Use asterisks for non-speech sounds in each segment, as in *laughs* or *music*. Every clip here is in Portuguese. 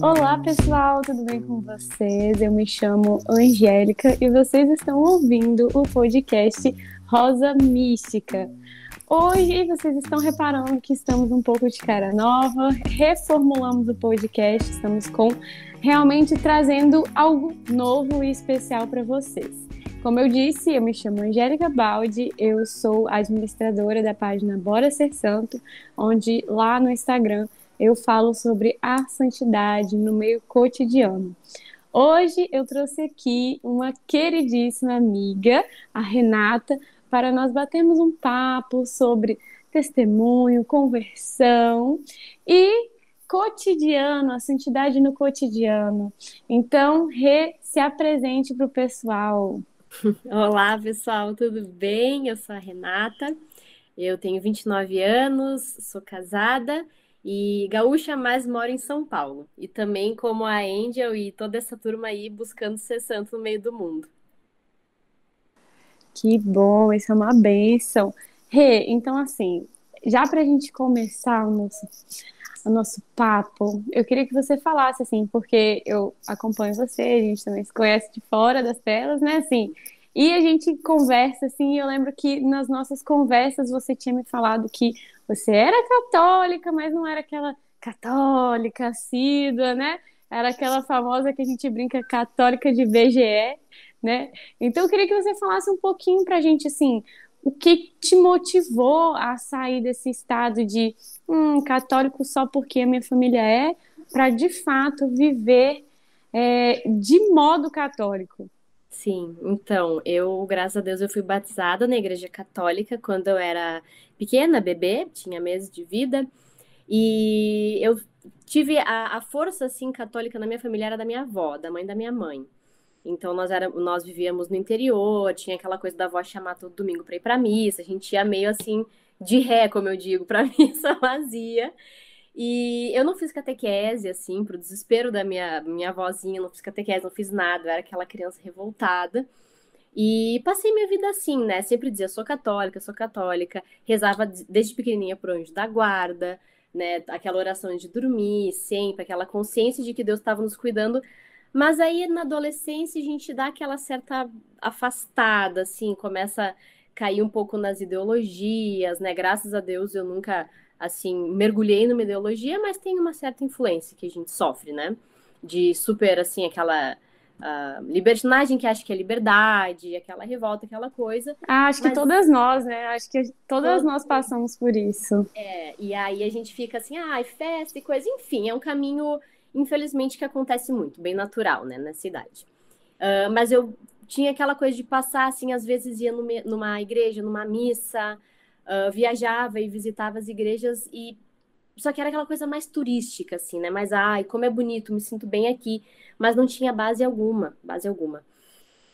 Olá, pessoal, tudo bem com vocês? Eu me chamo Angélica e vocês estão ouvindo o podcast Rosa Mística. Hoje vocês estão reparando que estamos um pouco de cara nova, reformulamos o podcast, estamos com realmente trazendo algo novo e especial para vocês. Como eu disse, eu me chamo Angélica Baldi, eu sou administradora da página Bora Ser Santo, onde lá no Instagram eu falo sobre a santidade no meio cotidiano. Hoje eu trouxe aqui uma queridíssima amiga, a Renata, para nós batermos um papo sobre testemunho, conversão e cotidiano, a santidade no cotidiano. Então, Rê, se apresente para o pessoal. *laughs* Olá, pessoal, tudo bem? Eu sou a Renata, eu tenho 29 anos, sou casada e gaúcha, mas moro em São Paulo. E também, como a Angel e toda essa turma aí, buscando ser santo no meio do mundo. Que bom, isso é uma benção. Rê, então, assim, já para a gente começar o nosso, o nosso papo, eu queria que você falasse, assim, porque eu acompanho você, a gente também se conhece de fora das telas, né, assim, e a gente conversa, assim, eu lembro que nas nossas conversas você tinha me falado que você era católica, mas não era aquela católica assídua, né? Era aquela famosa que a gente brinca católica de BGE, né? Então eu queria que você falasse um pouquinho pra gente, assim, o que te motivou a sair desse estado de hum, católico só porque a minha família é, para de fato viver é, de modo católico? Sim, então, eu, graças a Deus, eu fui batizada na igreja católica quando eu era pequena, bebê, tinha meses de vida, e eu tive a, a força, assim, católica na minha família era da minha avó, da mãe da minha mãe. Então nós era, nós vivíamos no interior, tinha aquela coisa da avó chamar todo domingo para ir para missa, a gente ia meio assim de ré, como eu digo, para *laughs* missa vazia. E eu não fiz catequese assim, pro desespero da minha minha avózinha, não fiz catequese, não fiz nada, eu era aquela criança revoltada. E passei minha vida assim, né? Sempre dizia, sou católica, sou católica. Rezava desde pequenininha pro anjo da guarda, né? Aquela oração de dormir, sempre, aquela consciência de que Deus estava nos cuidando mas aí na adolescência a gente dá aquela certa afastada, assim, começa a cair um pouco nas ideologias, né? Graças a Deus eu nunca, assim, mergulhei numa ideologia, mas tem uma certa influência que a gente sofre, né? De super, assim, aquela uh, libertinagem que acha que é liberdade, aquela revolta, aquela coisa. Ah, acho mas... que todas nós, né? Acho que todas nós passamos por isso. É, e aí a gente fica assim, ai, ah, festa e coisa, enfim, é um caminho infelizmente, que acontece muito, bem natural, né, na cidade. Uh, mas eu tinha aquela coisa de passar, assim, às vezes ia numa, numa igreja, numa missa, uh, viajava e visitava as igrejas e só que era aquela coisa mais turística, assim, né? Mas, ai, como é bonito, me sinto bem aqui. Mas não tinha base alguma, base alguma.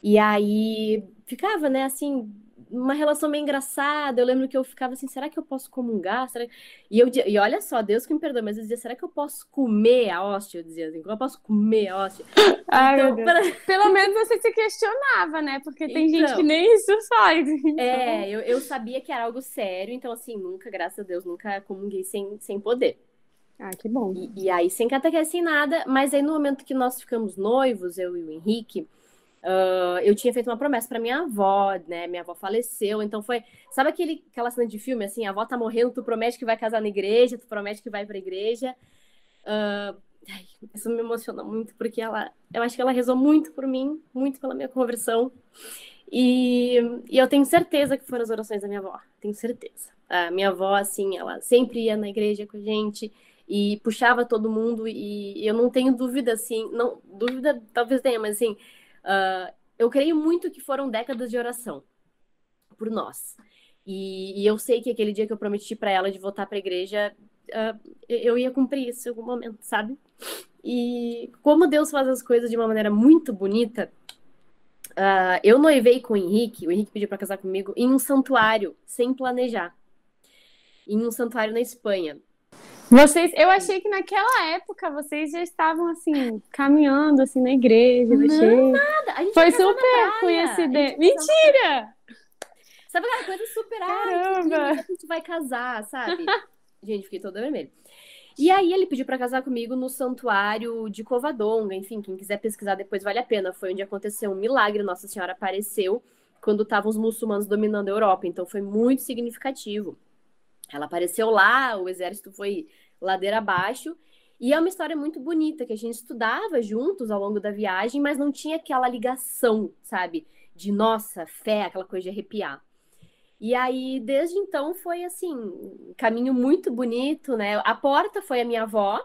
E aí ficava, né, assim, uma relação meio engraçada. Eu lembro que eu ficava assim, será que eu posso comungar? Será... E, eu, e olha só, Deus que me perdoa, mas eu dizia, será que eu posso comer a hóstia? Eu dizia assim, eu posso comer a hóstia? *laughs* Ai, então, pra... Pelo menos você se questionava, né? Porque tem então, gente que nem isso faz. Então... É, eu, eu sabia que era algo sério, então assim, nunca, graças a Deus, nunca comunguei sem, sem poder. Ah, que bom. E, e aí, sem catequese, sem nada, mas aí no momento que nós ficamos noivos, eu e o Henrique, Uh, eu tinha feito uma promessa para minha avó, né? Minha avó faleceu, então foi. Sabe aquele, aquela cena de filme assim? A avó tá morrendo, tu promete que vai casar na igreja, tu promete que vai pra igreja. Uh, ai, isso me emociona muito, porque ela. Eu acho que ela rezou muito por mim, muito pela minha conversão. E, e eu tenho certeza que foram as orações da minha avó, tenho certeza. A minha avó, assim, ela sempre ia na igreja com a gente e puxava todo mundo, e eu não tenho dúvida, assim, não, dúvida talvez tenha, mas assim Uh, eu creio muito que foram décadas de oração por nós. E, e eu sei que aquele dia que eu prometi para ela de voltar para a igreja, uh, eu ia cumprir isso em algum momento, sabe? E como Deus faz as coisas de uma maneira muito bonita, uh, eu noivei com o Henrique, o Henrique pediu para casar comigo, em um santuário, sem planejar. Em um santuário na Espanha. Vocês, eu achei que naquela época vocês já estavam assim caminhando assim na igreja. Não, achei... nada. Foi super coincidente. Mentira! Sabe aquela coisa super? Caramba! a gente vai casar, sabe? *laughs* gente, fiquei toda vermelha. E aí ele pediu para casar comigo no santuário de Covadonga, enfim, quem quiser pesquisar depois vale a pena. Foi onde aconteceu um milagre, Nossa Senhora apareceu quando estavam os muçulmanos dominando a Europa, então foi muito significativo. Ela apareceu lá, o exército foi ladeira abaixo, e é uma história muito bonita que a gente estudava juntos ao longo da viagem, mas não tinha aquela ligação, sabe? De nossa, fé, aquela coisa de arrepiar. E aí, desde então, foi assim, um caminho muito bonito, né? A porta foi a minha avó,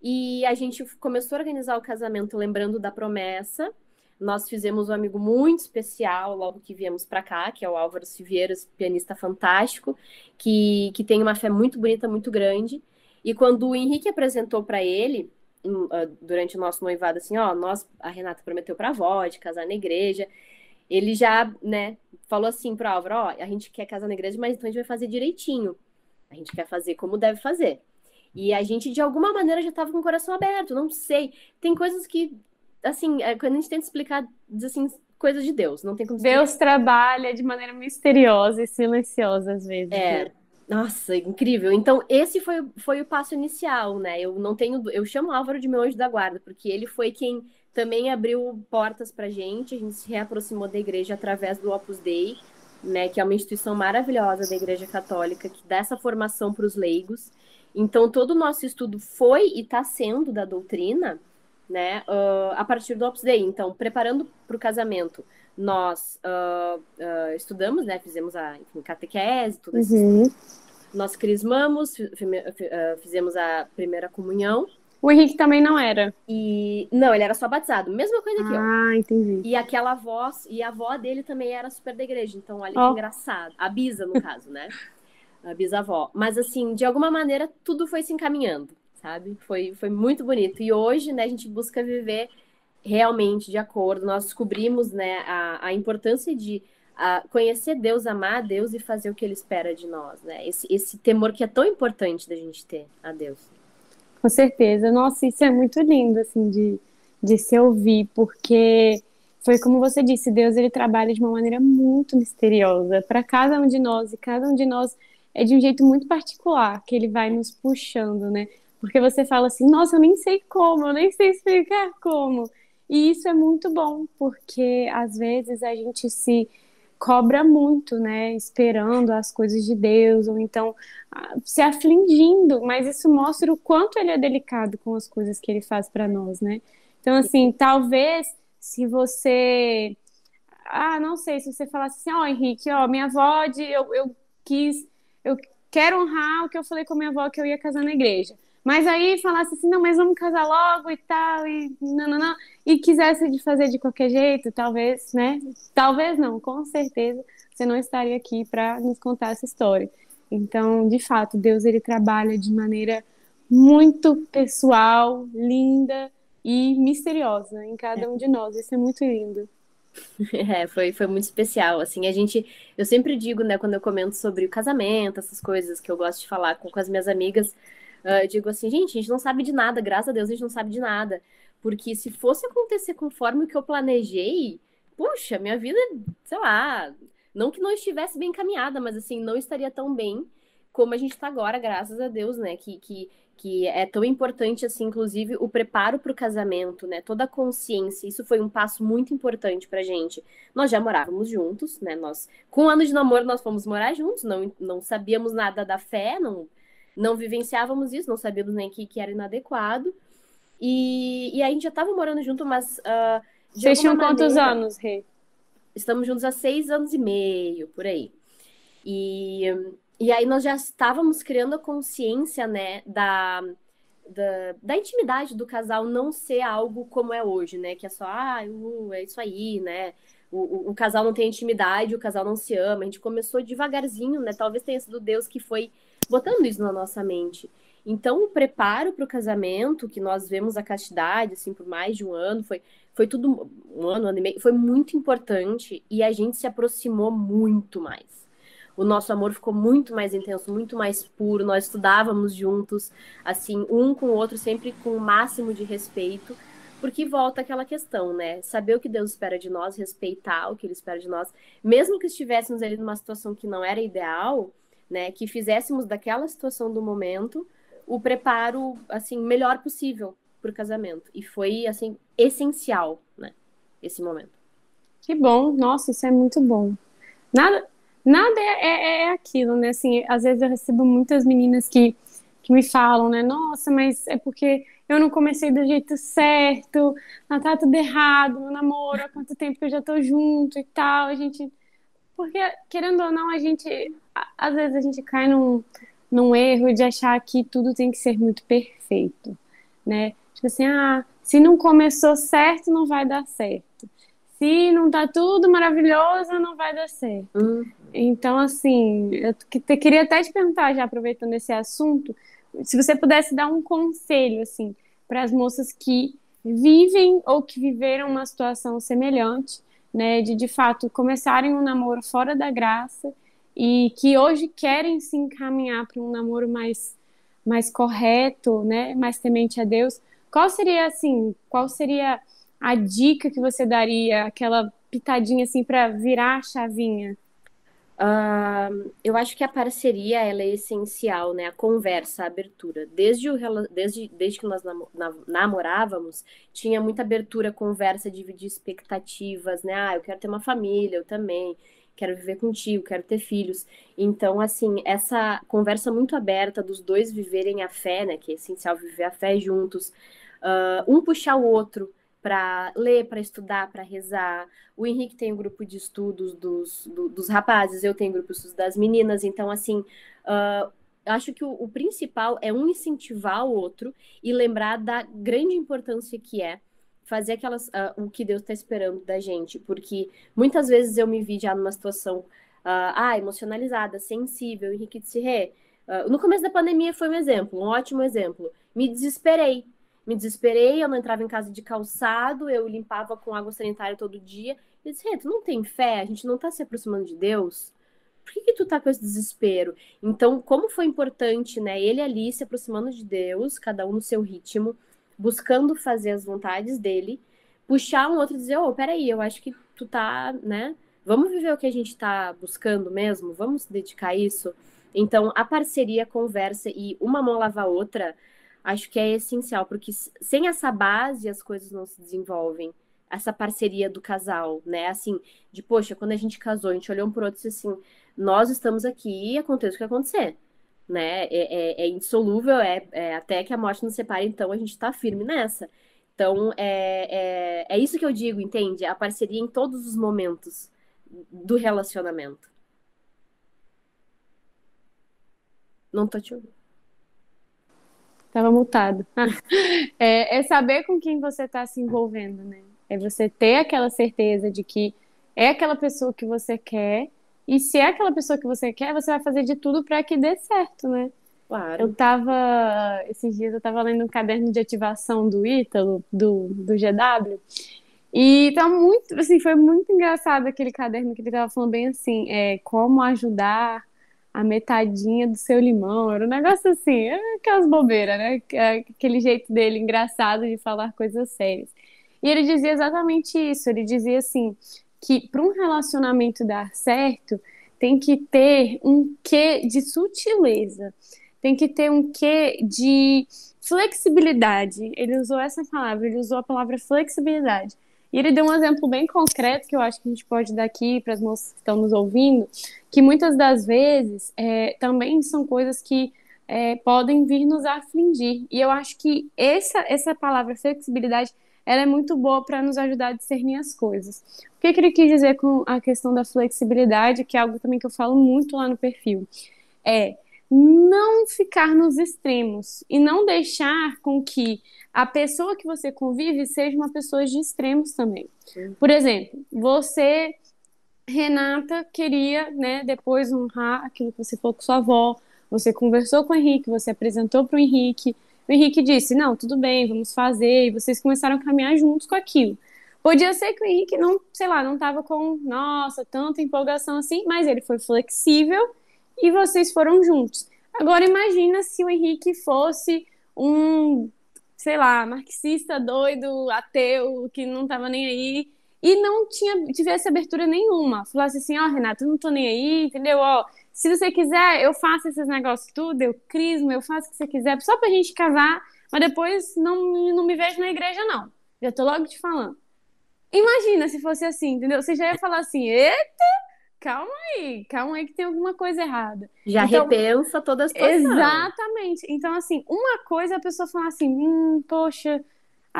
e a gente começou a organizar o casamento lembrando da promessa. Nós fizemos um amigo muito especial logo que viemos para cá, que é o Álvaro Silveiras, pianista fantástico, que, que tem uma fé muito bonita, muito grande. E quando o Henrique apresentou para ele, hum, ah, durante o nosso noivado, assim, ó, nós, a Renata prometeu para a avó de casar na igreja, ele já, né, falou assim pro Álvaro, ó, a gente quer casar na igreja, mas então a gente vai fazer direitinho. A gente quer fazer como deve fazer. E a gente, de alguma maneira, já estava com o coração aberto, não sei. Tem coisas que, assim, é, quando a gente tenta explicar, diz assim, coisas de Deus, não tem como explicar. Deus trabalha de maneira misteriosa e silenciosa, às vezes. É. Né? Nossa, incrível. Então, esse foi, foi o passo inicial, né? Eu não tenho. Eu chamo Álvaro de meu anjo da guarda, porque ele foi quem também abriu portas para gente, a gente se reaproximou da igreja através do Opus Dei, né, que é uma instituição maravilhosa da Igreja Católica, que dá essa formação para os leigos. Então, todo o nosso estudo foi e está sendo da doutrina, né, uh, a partir do Opus Dei. Então, preparando para o casamento, nós uh, uh, estudamos, né, fizemos a enfim, catequese, tudo isso. Uhum. Nós crismamos, fizemos a primeira comunhão, o Henrique também não era. E não, ele era só batizado. Mesma coisa que ah, eu. Ah, entendi. E aquela voz, e a avó dele também era super da igreja. Então, olha oh. que engraçado. A Bisa, no caso, né? A bisavó. Mas assim, de alguma maneira, tudo foi se encaminhando, sabe? Foi, foi muito bonito. E hoje, né, a gente busca viver realmente de acordo. Nós descobrimos, né, a, a importância de a conhecer Deus, amar a Deus e fazer o que Ele espera de nós, né? Esse, esse temor que é tão importante da gente ter a Deus. Com certeza. Nossa, isso é muito lindo, assim, de, de se ouvir, porque foi como você disse, Deus ele trabalha de uma maneira muito misteriosa para cada um de nós, e cada um de nós é de um jeito muito particular que ele vai nos puxando, né? Porque você fala assim, nossa, eu nem sei como, eu nem sei explicar como. E isso é muito bom, porque às vezes a gente se cobra muito, né? Esperando as coisas de Deus, ou então ah, se afligindo, mas isso mostra o quanto ele é delicado com as coisas que ele faz para nós, né? Então, assim, talvez se você. Ah, não sei, se você falasse assim, ó, oh, Henrique, ó, minha avó, de, eu, eu quis. Eu quero honrar o que eu falei com a minha avó que eu ia casar na igreja. Mas aí falasse assim, não, mas vamos casar logo e tal, e não, não, não, e quisesse de fazer de qualquer jeito, talvez, né? Talvez não, com certeza você não estaria aqui para nos contar essa história. Então, de fato, Deus ele trabalha de maneira muito pessoal, linda e misteriosa em cada um de nós. Isso é muito lindo. *laughs* É, foi, foi muito especial, assim, a gente, eu sempre digo, né, quando eu comento sobre o casamento, essas coisas que eu gosto de falar com, com as minhas amigas, uh, digo assim, gente, a gente não sabe de nada, graças a Deus a gente não sabe de nada. Porque se fosse acontecer conforme o que eu planejei, puxa, minha vida, sei lá, não que não estivesse bem encaminhada, mas assim, não estaria tão bem como a gente está agora, graças a Deus, né? Que, que, que é tão importante, assim, inclusive, o preparo para o casamento, né? Toda a consciência, isso foi um passo muito importante pra gente. Nós já morávamos juntos, né? Nós, com um ano de namoro, nós fomos morar juntos, não, não sabíamos nada da fé, não não vivenciávamos isso, não sabíamos nem que, que era inadequado. E, e aí a gente já estava morando junto, mas. Uh, Vocês tinham maneira, quantos anos, Rê? Estamos juntos há seis anos e meio, por aí. E, e aí nós já estávamos criando a consciência, né, da, da, da, intimidade do casal não ser algo como é hoje, né? Que é só, ah, uh, é isso aí, né? O, o, o, casal não tem intimidade, o casal não se ama. A gente começou devagarzinho, né? Talvez tenha sido Deus que foi botando isso na nossa mente. Então, o preparo para o casamento, que nós vemos a castidade, assim, por mais de um ano, foi, foi tudo, um ano, um ano e meio, foi muito importante e a gente se aproximou muito mais. O nosso amor ficou muito mais intenso, muito mais puro, nós estudávamos juntos, assim, um com o outro, sempre com o máximo de respeito, porque volta aquela questão, né? Saber o que Deus espera de nós, respeitar o que Ele espera de nós, mesmo que estivéssemos ali numa situação que não era ideal, né? Que fizéssemos daquela situação do momento o preparo assim melhor possível para o casamento. E foi assim essencial, né? Esse momento. Que bom, nossa, isso é muito bom. Nada, nada é, é, é aquilo, né? Assim, às vezes eu recebo muitas meninas que, que me falam, né? Nossa, mas é porque eu não comecei do jeito certo, tá tudo errado no namoro, há quanto tempo que eu já tô junto e tal. A gente. Porque, querendo ou não, a gente. Às vezes a gente cai num, num erro de achar que tudo tem que ser muito perfeito, né? Tipo assim, ah, se não começou certo, não vai dar certo. Se não tá tudo maravilhoso, não vai dar certo. Uhum. Então, assim, eu queria até te perguntar, já aproveitando esse assunto, se você pudesse dar um conselho, assim, para as moças que vivem ou que viveram uma situação semelhante, né, de de fato começarem um namoro fora da graça e que hoje querem se encaminhar para um namoro mais mais correto, né, mais temente a Deus, qual seria assim, qual seria a dica que você daria, aquela pitadinha assim para virar a chavinha? Uh, eu acho que a parceria ela é essencial, né? A conversa, a abertura. Desde, o, desde, desde que nós namorávamos, tinha muita abertura, conversa, dividir expectativas, né? Ah, eu quero ter uma família, eu também quero viver contigo, quero ter filhos. Então, assim, essa conversa muito aberta dos dois viverem a fé, né? Que é essencial viver a fé juntos, uh, um puxar o outro para ler, para estudar, para rezar. O Henrique tem um grupo de estudos dos, do, dos rapazes, eu tenho um grupo de estudos das meninas. Então, assim, uh, acho que o, o, principal é um incentivar o outro e lembrar da grande importância que é fazer aquelas uh, o que Deus está esperando da gente, porque muitas vezes eu me vi já numa situação uh, ah, emocionalizada, sensível, Henrique disse, Rê, uh, no começo da pandemia foi um exemplo, um ótimo exemplo. Me desesperei, me desesperei, eu não entrava em casa de calçado, eu limpava com água sanitária todo dia. E disse, tu não tem fé? A gente não está se aproximando de Deus? Por que, que tu tá com esse desespero? Então, como foi importante, né? Ele ali se aproximando de Deus, cada um no seu ritmo, buscando fazer as vontades dele, puxar um outro e dizer, ô, oh, peraí, eu acho que tu tá, né? Vamos viver o que a gente tá buscando mesmo? Vamos se dedicar a isso? Então, a parceria, a conversa e uma mão lava a outra acho que é essencial, porque sem essa base as coisas não se desenvolvem. Essa parceria do casal, né? Assim, de poxa, quando a gente casou, a gente olhou um pro outro e disse assim: nós estamos aqui e aconteça o que acontecer, né? É, é, é insolúvel, é, é, até que a morte nos separe, então a gente está firme nessa. Então, é, é, é isso que eu digo, entende? A parceria em todos os momentos do relacionamento. Não tô te ouvindo. Tava mutado. *laughs* é, é, saber com quem você está se envolvendo, né? É você ter aquela certeza de que é aquela pessoa que você quer. E se é aquela pessoa que você quer, você vai fazer de tudo para que dê certo, né? Claro. Eu tava. Esses dias eu tava lendo um caderno de ativação do Ítalo, do, do GW. E tá muito, assim, foi muito engraçado aquele caderno que ele tava falando bem assim, é, como ajudar a metadinha do seu limão. Era um negócio assim, aquelas bobeiras, né? É aquele jeito dele engraçado de falar coisas sérias. E ele dizia exatamente isso. Ele dizia assim que para um relacionamento dar certo tem que ter um quê de sutileza, tem que ter um quê de flexibilidade. Ele usou essa palavra, ele usou a palavra flexibilidade. E ele deu um exemplo bem concreto que eu acho que a gente pode dar aqui para as moças que estão nos ouvindo, que muitas das vezes é, também são coisas que é, podem vir nos afligir. E eu acho que essa, essa palavra flexibilidade ela é muito boa para nos ajudar a discernir as coisas. O que, que ele quis dizer com a questão da flexibilidade, que é algo também que eu falo muito lá no perfil, é não ficar nos extremos e não deixar com que a pessoa que você convive seja uma pessoa de extremos também. Por exemplo, você, Renata, queria, né, depois honrar aquilo que você falou com sua avó, você conversou com o Henrique, você apresentou para o Henrique, o Henrique disse, não, tudo bem, vamos fazer, e vocês começaram a caminhar juntos com aquilo. Podia ser que o Henrique não, sei lá, não estava com, nossa, tanta empolgação assim, mas ele foi flexível e vocês foram juntos. Agora imagina se o Henrique fosse um sei lá, marxista doido, ateu, que não tava nem aí, e não tinha tivesse abertura nenhuma. Falasse assim, ó, oh, Renato, eu não tô nem aí, entendeu? Ó, se você quiser, eu faço esses negócios tudo, eu crismo, eu faço o que você quiser, só pra gente casar, mas depois não, não me vejo na igreja, não. Já tô logo te falando. Imagina se fosse assim, entendeu? Você já ia falar assim, eita, calma aí, calma aí que tem alguma coisa errada. Já então, repensa toda a situação. Exatamente. Então, assim, uma coisa é a pessoa falar assim, hum, poxa,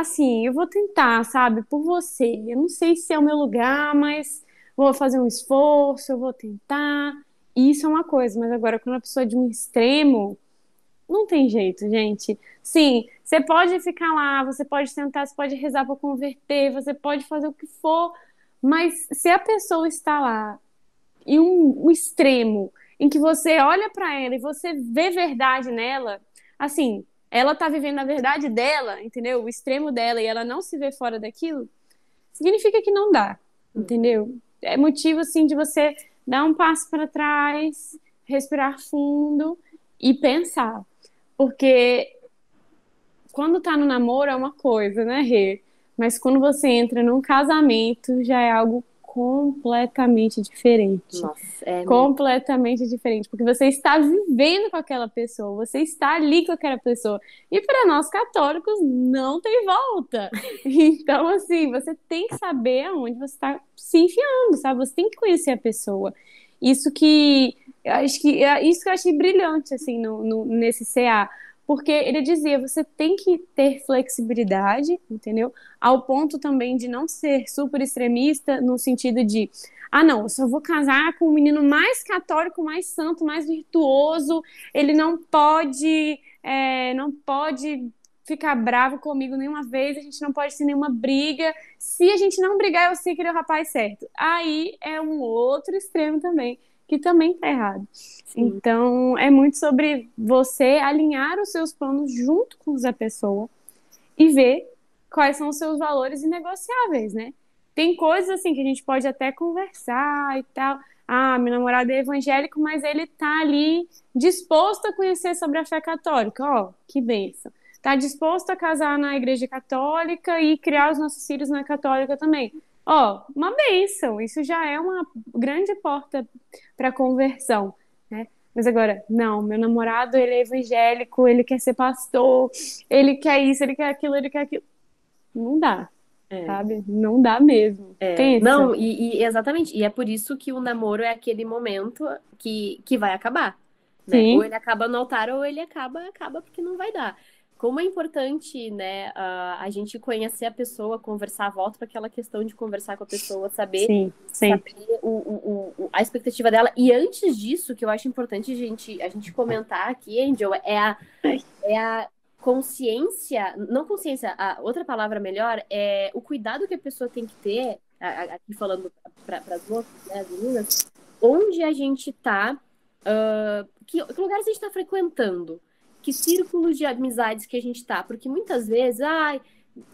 assim, eu vou tentar, sabe, por você. Eu não sei se é o meu lugar, mas vou fazer um esforço, eu vou tentar. Isso é uma coisa, mas agora quando a pessoa é de um extremo, não tem jeito, gente. Sim, você pode ficar lá, você pode tentar, você pode rezar para converter, você pode fazer o que for, mas se a pessoa está lá em um, um extremo em que você olha para ela e você vê verdade nela, assim, ela tá vivendo a verdade dela, entendeu? O extremo dela e ela não se vê fora daquilo, significa que não dá, entendeu? É motivo assim de você dar um passo para trás, respirar fundo e pensar. Porque quando tá no namoro é uma coisa, né, Rê? Mas quando você entra num casamento já é algo completamente diferente. Nossa, é completamente diferente, porque você está vivendo com aquela pessoa, você está ali com aquela pessoa. E para nós católicos não tem volta. *laughs* Então, assim, você tem que saber aonde você está se enfiando, sabe? Você tem que conhecer a pessoa. Isso que acho que é isso que eu achei brilhante assim no, no, nesse CA porque ele dizia você tem que ter flexibilidade, entendeu? Ao ponto também de não ser super extremista no sentido de ah não, eu só vou casar com um menino mais católico, mais santo, mais virtuoso, ele não pode é, não pode ficar bravo comigo nenhuma vez, a gente não pode ter nenhuma briga. Se a gente não brigar, eu sei que ele é o rapaz certo. Aí é um outro extremo também que também está errado. Sim. Então, é muito sobre você alinhar os seus planos junto com a pessoa e ver quais são os seus valores inegociáveis, né? Tem coisas assim que a gente pode até conversar e tal. Ah, meu namorado é evangélico, mas ele tá ali disposto a conhecer sobre a fé católica. Ó, oh, que benção. Tá disposto a casar na igreja católica e criar os nossos filhos na católica também. Ó, uma benção, isso já é uma grande porta para conversão, né? Mas agora, não, meu namorado, ele é evangélico, ele quer ser pastor, ele quer isso, ele quer aquilo, ele quer aquilo. Não dá, é. sabe? Não dá mesmo. É. Pensa. Não, e, e, exatamente, e é por isso que o namoro é aquele momento que, que vai acabar. Né? Ou ele acaba no altar, ou ele acaba, acaba porque não vai dar como é importante, né, a, a gente conhecer a pessoa, conversar, volta para aquela questão de conversar com a pessoa, saber, Sim, saber o, o, o, a expectativa dela. E antes disso, que eu acho importante a gente, a gente comentar aqui, Angel, é a, é a consciência, não consciência, a outra palavra melhor, é o cuidado que a pessoa tem que ter, aqui falando para as moças, né, as meninas, onde a gente está, uh, que, que lugares a gente está frequentando que círculos de amizades que a gente tá. Porque muitas vezes, ai,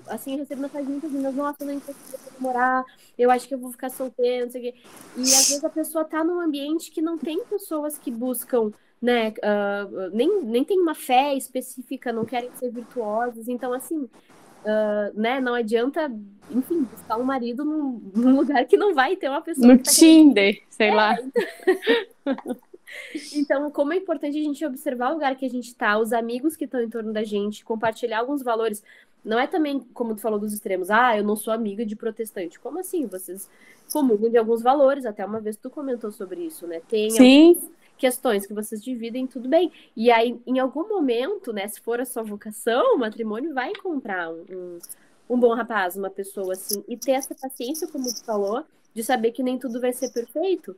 assim, eu recebo mensagem muitas meninas, nossa, eu não consigo namorar, eu acho que eu vou ficar solteira, não sei o quê. E às vezes a pessoa tá num ambiente que não tem pessoas que buscam, né, uh, nem, nem tem uma fé específica, não querem ser virtuosas. Então, assim, uh, né, não adianta, enfim, buscar um marido num, num, lugar que não vai ter uma pessoa. No tá Tinder, querendo... sei é, lá. Então... *laughs* *laughs* Então, como é importante a gente observar o lugar que a gente está, os amigos que estão em torno da gente, compartilhar alguns valores. Não é também, como tu falou dos extremos, ah, eu não sou amiga de protestante. Como assim? Vocês comungam de alguns valores, até uma vez tu comentou sobre isso, né? Tem Sim. questões que vocês dividem, tudo bem. E aí, em algum momento, né, se for a sua vocação, o matrimônio vai encontrar um, um, um bom rapaz, uma pessoa assim, e ter essa paciência, como tu falou, de saber que nem tudo vai ser perfeito.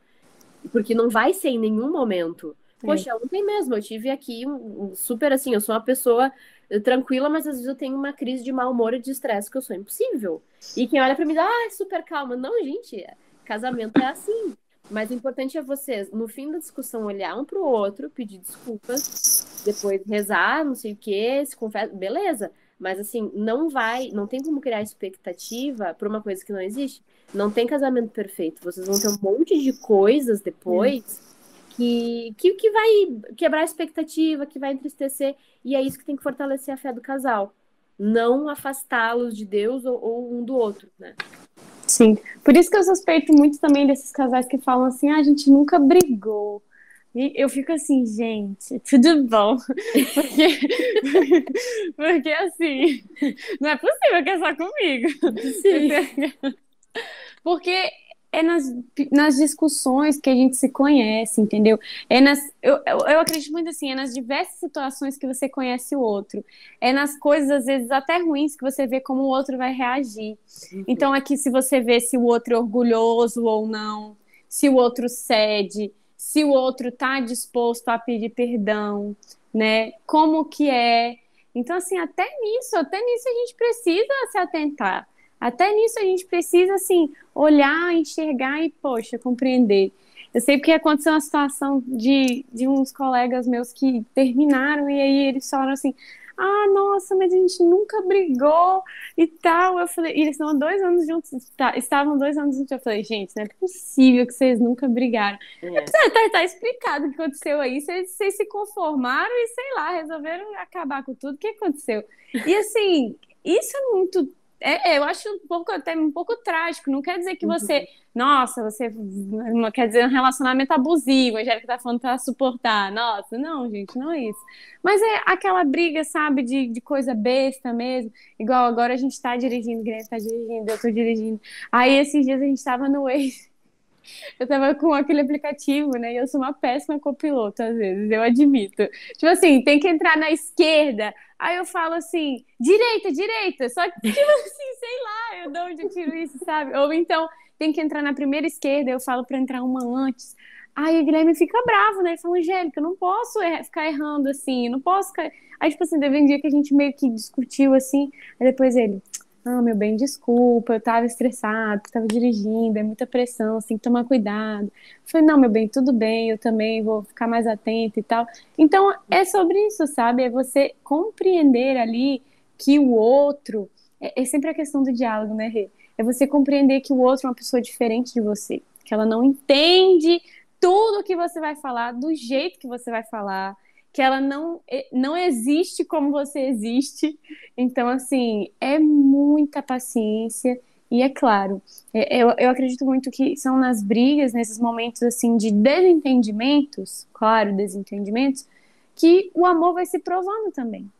Porque não vai ser em nenhum momento. É. Poxa, ontem mesmo eu tive aqui um, um, super assim, eu sou uma pessoa eh, tranquila, mas às vezes eu tenho uma crise de mau humor e de estresse que eu sou impossível. E quem olha para mim diz, ah, super calma. Não, gente, casamento é assim. Mas o importante é vocês, no fim da discussão, olhar um pro outro, pedir desculpas, depois rezar, não sei o que, se confessa, beleza. Mas assim, não vai, não tem como criar expectativa para uma coisa que não existe. Não tem casamento perfeito. Vocês vão ter um monte de coisas depois que, que, que vai quebrar a expectativa, que vai entristecer. E é isso que tem que fortalecer a fé do casal. Não afastá-los de Deus ou, ou um do outro, né? Sim. Por isso que eu suspeito muito também desses casais que falam assim, ah, a gente nunca brigou. E eu fico assim, gente, tudo bom. *laughs* Porque, porque assim, não é possível que é só comigo. Sim. Porque é nas, nas discussões que a gente se conhece, entendeu? É nas, eu, eu, acredito muito assim, é nas diversas situações que você conhece o outro. É nas coisas, às vezes, até ruins, que você vê como o outro vai reagir. Uhum. Então, aqui, se você vê se o outro é orgulhoso ou não, se o outro cede, se o outro está disposto a pedir perdão, né? Como que é. Então, assim, até nisso, até nisso a gente precisa se atentar. Até nisso a gente precisa, assim, olhar, enxergar e, poxa, compreender. Eu sei porque aconteceu uma situação de, de uns colegas meus que terminaram e aí eles falaram assim: ah, nossa, mas a gente nunca brigou e tal. Eu falei, e eles estão há dois anos juntos, tá, estavam dois anos juntos. Eu falei, gente, não é possível que vocês nunca brigaram. É. Tá, tá, explicado o que aconteceu aí. Vocês, vocês se conformaram e, sei lá, resolveram acabar com tudo. O que aconteceu? E assim, isso é muito é, é, eu acho um pouco até um pouco trágico. Não quer dizer que você, uhum. nossa, você quer dizer um relacionamento abusivo, a Angélica tá falando para suportar. Nossa, não, gente, não é isso. Mas é aquela briga, sabe, de, de coisa besta mesmo. Igual agora a gente tá dirigindo, Guilherme tá dirigindo, eu tô dirigindo. Aí esses dias a gente tava no Waze. Eu tava com aquele aplicativo, né? E eu sou uma péssima copiloto, às vezes, eu admito. Tipo assim, tem que entrar na esquerda. Aí eu falo assim, direita, direita. Só que, *laughs* tipo assim, sei lá, eu de onde eu tiro isso, sabe? Ou então, tem que entrar na primeira esquerda, eu falo para entrar uma antes. Aí o Guilherme fica bravo, né? Ele fala, Angélica, eu não posso er ficar errando assim, não posso ficar. Aí, tipo assim, teve um dia que a gente meio que discutiu assim, aí depois ele, ah, meu bem, desculpa, eu tava estressado, tava dirigindo, é muita pressão, que tomar cuidado. Eu falei, não, meu bem, tudo bem, eu também vou ficar mais atento e tal. Então, é sobre isso, sabe? É você compreender ali que o outro. É, é sempre a questão do diálogo, né, Rê? É você compreender que o outro é uma pessoa diferente de você, que ela não entende tudo que você vai falar, do jeito que você vai falar, que ela não, não existe como você existe. Então, assim, é muita paciência. E é claro, é, eu, eu acredito muito que são nas brigas, nesses momentos assim de desentendimentos, claro, desentendimentos, que o amor vai se provando também.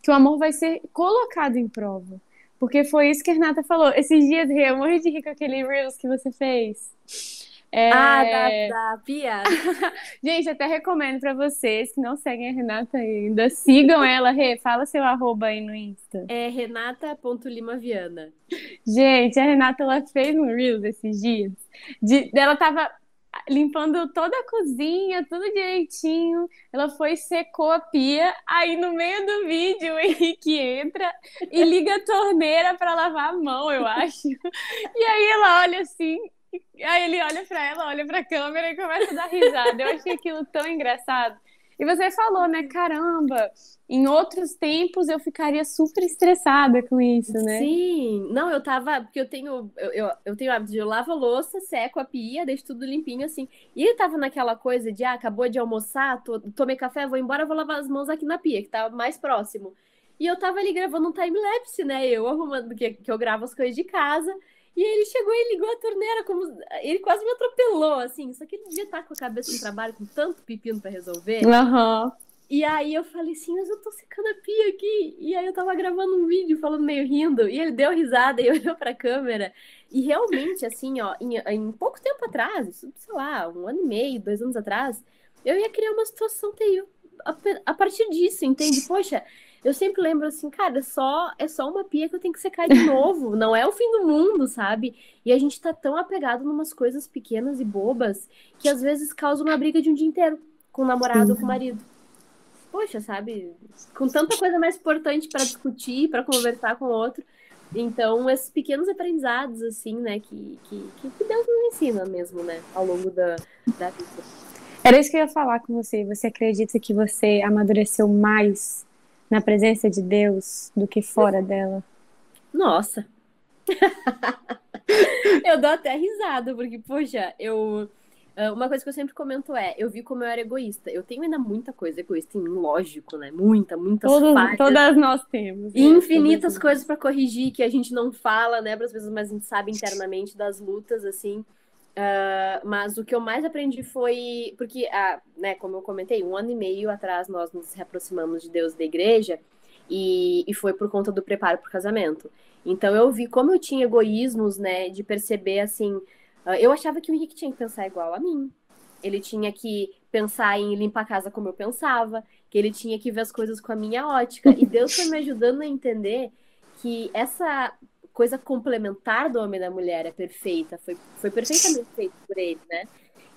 Que o amor vai ser colocado em prova. Porque foi isso que a Renata falou. Esses dias, eu morri de rir com aquele Reels que você fez. É... Ah, da, da Pia. Gente, até recomendo para vocês que não seguem a Renata ainda. Sigam ela, Rê. Fala seu arroba aí no Insta. É renata.limaviana. Gente, a Renata ela fez um Reels esses dias. De, ela tava limpando toda a cozinha, tudo direitinho. Ela foi secou a pia. Aí no meio do vídeo o Henrique entra e liga a torneira para lavar a mão, eu acho. *laughs* E aí ela olha assim, Aí ele olha para ela, olha para câmera e começa a dar risada. Eu achei aquilo tão engraçado. E você falou, né? Caramba, em outros tempos eu ficaria super estressada com isso, né? Sim, não, eu tava, porque eu tenho, eu, eu, eu tenho hábito de eu lavo a louça, seco a pia, deixo tudo limpinho assim. E ele tava naquela coisa de, ah, acabou de almoçar, tô, tomei café, vou embora, vou lavar as mãos aqui na pia, que tá mais próximo. E eu tava ali gravando um time-lapse, né? Eu arrumando, que, que eu gravo as coisas de casa. E aí ele chegou e ligou a torneira, como ele quase me atropelou, assim. Só que ele devia estar com a cabeça no trabalho, com tanto pepino para resolver. Uhum. E aí eu falei assim, mas eu tô secando a pia aqui. E aí eu tava gravando um vídeo falando meio rindo. E ele deu risada *laughs* e olhou pra câmera. E realmente, assim, ó, em, em pouco tempo atrás, sei lá, um ano e meio, dois anos atrás, eu ia criar uma situação terrível a, a partir disso, entende? Poxa, eu sempre lembro assim, cara, é só, é só uma pia que eu tenho que secar de *laughs* novo, não é o fim do mundo, sabe? E a gente tá tão apegado numas coisas pequenas e bobas que às vezes causa uma briga de um dia inteiro com o namorado ou com o marido. Poxa, sabe? Com tanta coisa mais importante para discutir, para conversar com o outro. Então, esses pequenos aprendizados, assim, né, que, que, que Deus nos ensina mesmo, né, ao longo da, da vida. Era isso que eu ia falar com você. Você acredita que você amadureceu mais na presença de Deus do que fora dela? Nossa! *laughs* eu dou até risada, porque, poxa, eu. Uh, uma coisa que eu sempre comento é, eu vi como eu era egoísta. Eu tenho ainda muita coisa egoísta em mim, lógico, né? Muita, muitas Todos, falhas. Todas nós temos. Né? Infinitas coisas para corrigir que a gente não fala, né, para as pessoas, mas a gente sabe internamente das lutas, assim. Uh, mas o que eu mais aprendi foi. Porque, uh, né, como eu comentei, um ano e meio atrás nós nos reaproximamos de Deus da igreja e, e foi por conta do preparo para o casamento. Então eu vi como eu tinha egoísmos, né, de perceber assim ah, eu achava que o Henrique tinha que pensar igual a mim. Ele tinha que pensar em limpar a casa como eu pensava, que ele tinha que ver as coisas com a minha ótica. E Deus foi me ajudando a entender que essa coisa complementar do homem e da mulher é perfeita, foi, foi perfeitamente feito por ele, né?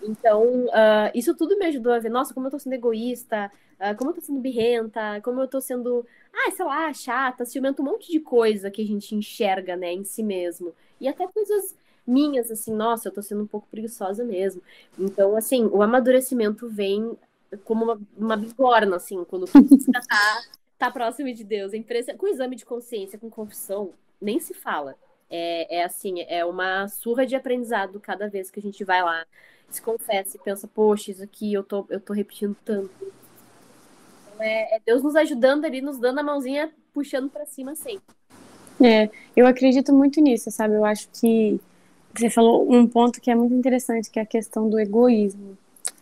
Então, uh, isso tudo me ajudou a ver, nossa, como eu tô sendo egoísta, uh, como eu tô sendo birrenta, como eu tô sendo, ah, sei lá, chata, ciumento, um monte de coisa que a gente enxerga, né, em si mesmo. E até coisas minhas, assim, nossa, eu tô sendo um pouco preguiçosa mesmo. Então, assim, o amadurecimento vem como uma, uma bigorna, assim, quando *laughs* tá, tá próximo de Deus. É com exame de consciência, com confissão, nem se fala. É, é assim, é uma surra de aprendizado cada vez que a gente vai lá, se confessa e pensa, poxa, isso aqui eu tô, eu tô repetindo tanto. Então, é, é Deus nos ajudando ali, nos dando a mãozinha, puxando para cima sempre. É, eu acredito muito nisso, sabe? Eu acho que você falou um ponto que é muito interessante, que é a questão do egoísmo.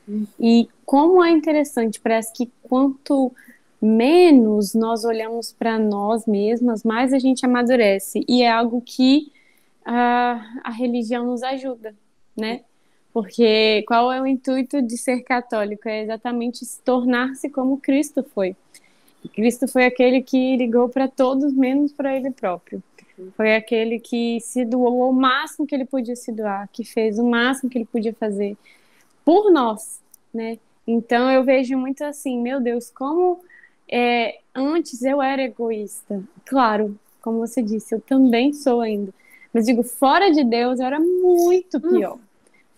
Uhum. E como é interessante, parece que quanto menos nós olhamos para nós mesmas, mais a gente amadurece. E é algo que a, a religião nos ajuda, né? Porque qual é o intuito de ser católico? É exatamente se tornar-se como Cristo foi. Cristo foi aquele que ligou para todos, menos para ele próprio. Foi aquele que se doou o máximo que ele podia se doar, que fez o máximo que ele podia fazer por nós, né? Então eu vejo muito assim, meu Deus, como é, antes eu era egoísta. Claro, como você disse, eu também sou ainda. Mas digo, fora de Deus eu era muito pior. Hum.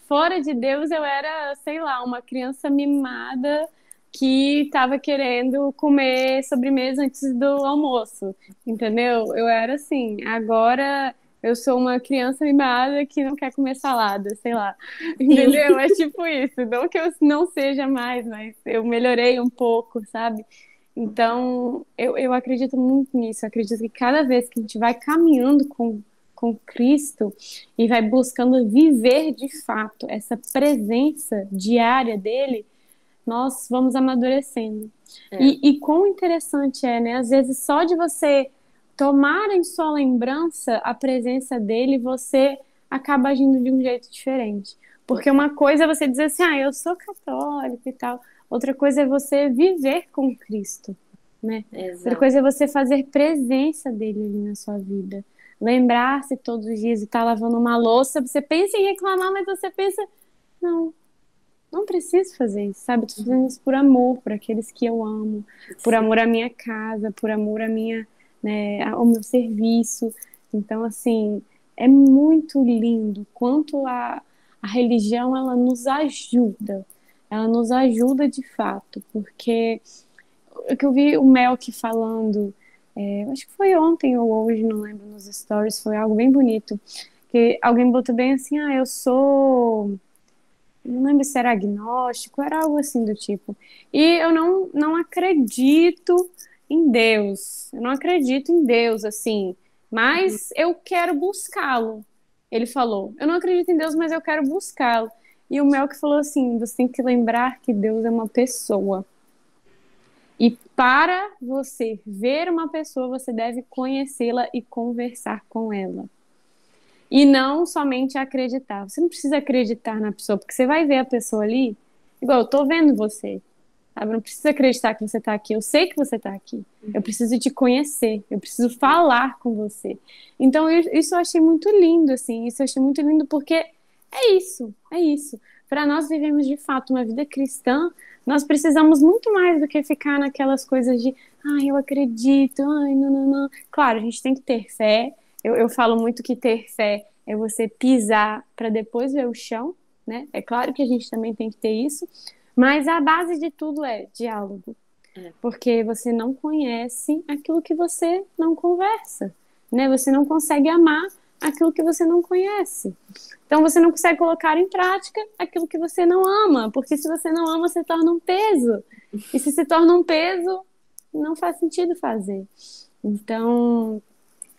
Fora de Deus eu era, sei lá, uma criança mimada que estava querendo comer sobremesa antes do almoço, entendeu? Eu era assim. Agora eu sou uma criança mimada que não quer comer salada, sei lá. Entendeu? É tipo isso. Não que eu não seja mais, mas eu melhorei um pouco, sabe? Então, eu, eu acredito muito nisso. Eu acredito que cada vez que a gente vai caminhando com, com Cristo e vai buscando viver de fato essa presença diária dele, nós vamos amadurecendo. É. E, e quão interessante é, né? Às vezes, só de você tomar em sua lembrança a presença dele, você acaba agindo de um jeito diferente. Porque uma coisa é você dizer assim, ah, eu sou católico e tal. Outra coisa é você viver com Cristo, né? Exato. Outra coisa é você fazer presença dele ali na sua vida. Lembrar-se todos os dias e estar tá lavando uma louça, você pensa em reclamar, mas você pensa, não, não preciso fazer isso, sabe? Estou fazendo isso por amor, por aqueles que eu amo, por amor à minha casa, por amor à minha, né, ao meu serviço. Então, assim, é muito lindo quanto a, a religião ela nos ajuda, ela nos ajuda de fato, porque o que eu vi o Melk falando, é, acho que foi ontem ou hoje, não lembro, nos stories, foi algo bem bonito, que alguém botou bem assim, ah, eu sou não lembro se era agnóstico, era algo assim do tipo. E eu não, não acredito em Deus. Eu não acredito em Deus, assim, mas eu quero buscá-lo. Ele falou: Eu não acredito em Deus, mas eu quero buscá-lo. E o Mel que falou assim: Você tem que lembrar que Deus é uma pessoa. E para você ver uma pessoa, você deve conhecê-la e conversar com ela. E não somente acreditar. Você não precisa acreditar na pessoa, porque você vai ver a pessoa ali, igual eu tô vendo você. Sabe? Não precisa acreditar que você está aqui. Eu sei que você está aqui. Eu preciso te conhecer. Eu preciso falar com você. Então, isso eu achei muito lindo, assim. Isso eu achei muito lindo porque é isso. É isso. Para nós vivermos de fato uma vida cristã, nós precisamos muito mais do que ficar naquelas coisas de, ai, eu acredito, ai, não, não, não. Claro, a gente tem que ter fé, eu, eu falo muito que ter fé é você pisar para depois ver o chão, né? É claro que a gente também tem que ter isso, mas a base de tudo é diálogo. É. Porque você não conhece aquilo que você não conversa, né? Você não consegue amar aquilo que você não conhece. Então você não consegue colocar em prática aquilo que você não ama, porque se você não ama, você torna um peso. E se se torna um peso, não faz sentido fazer. Então,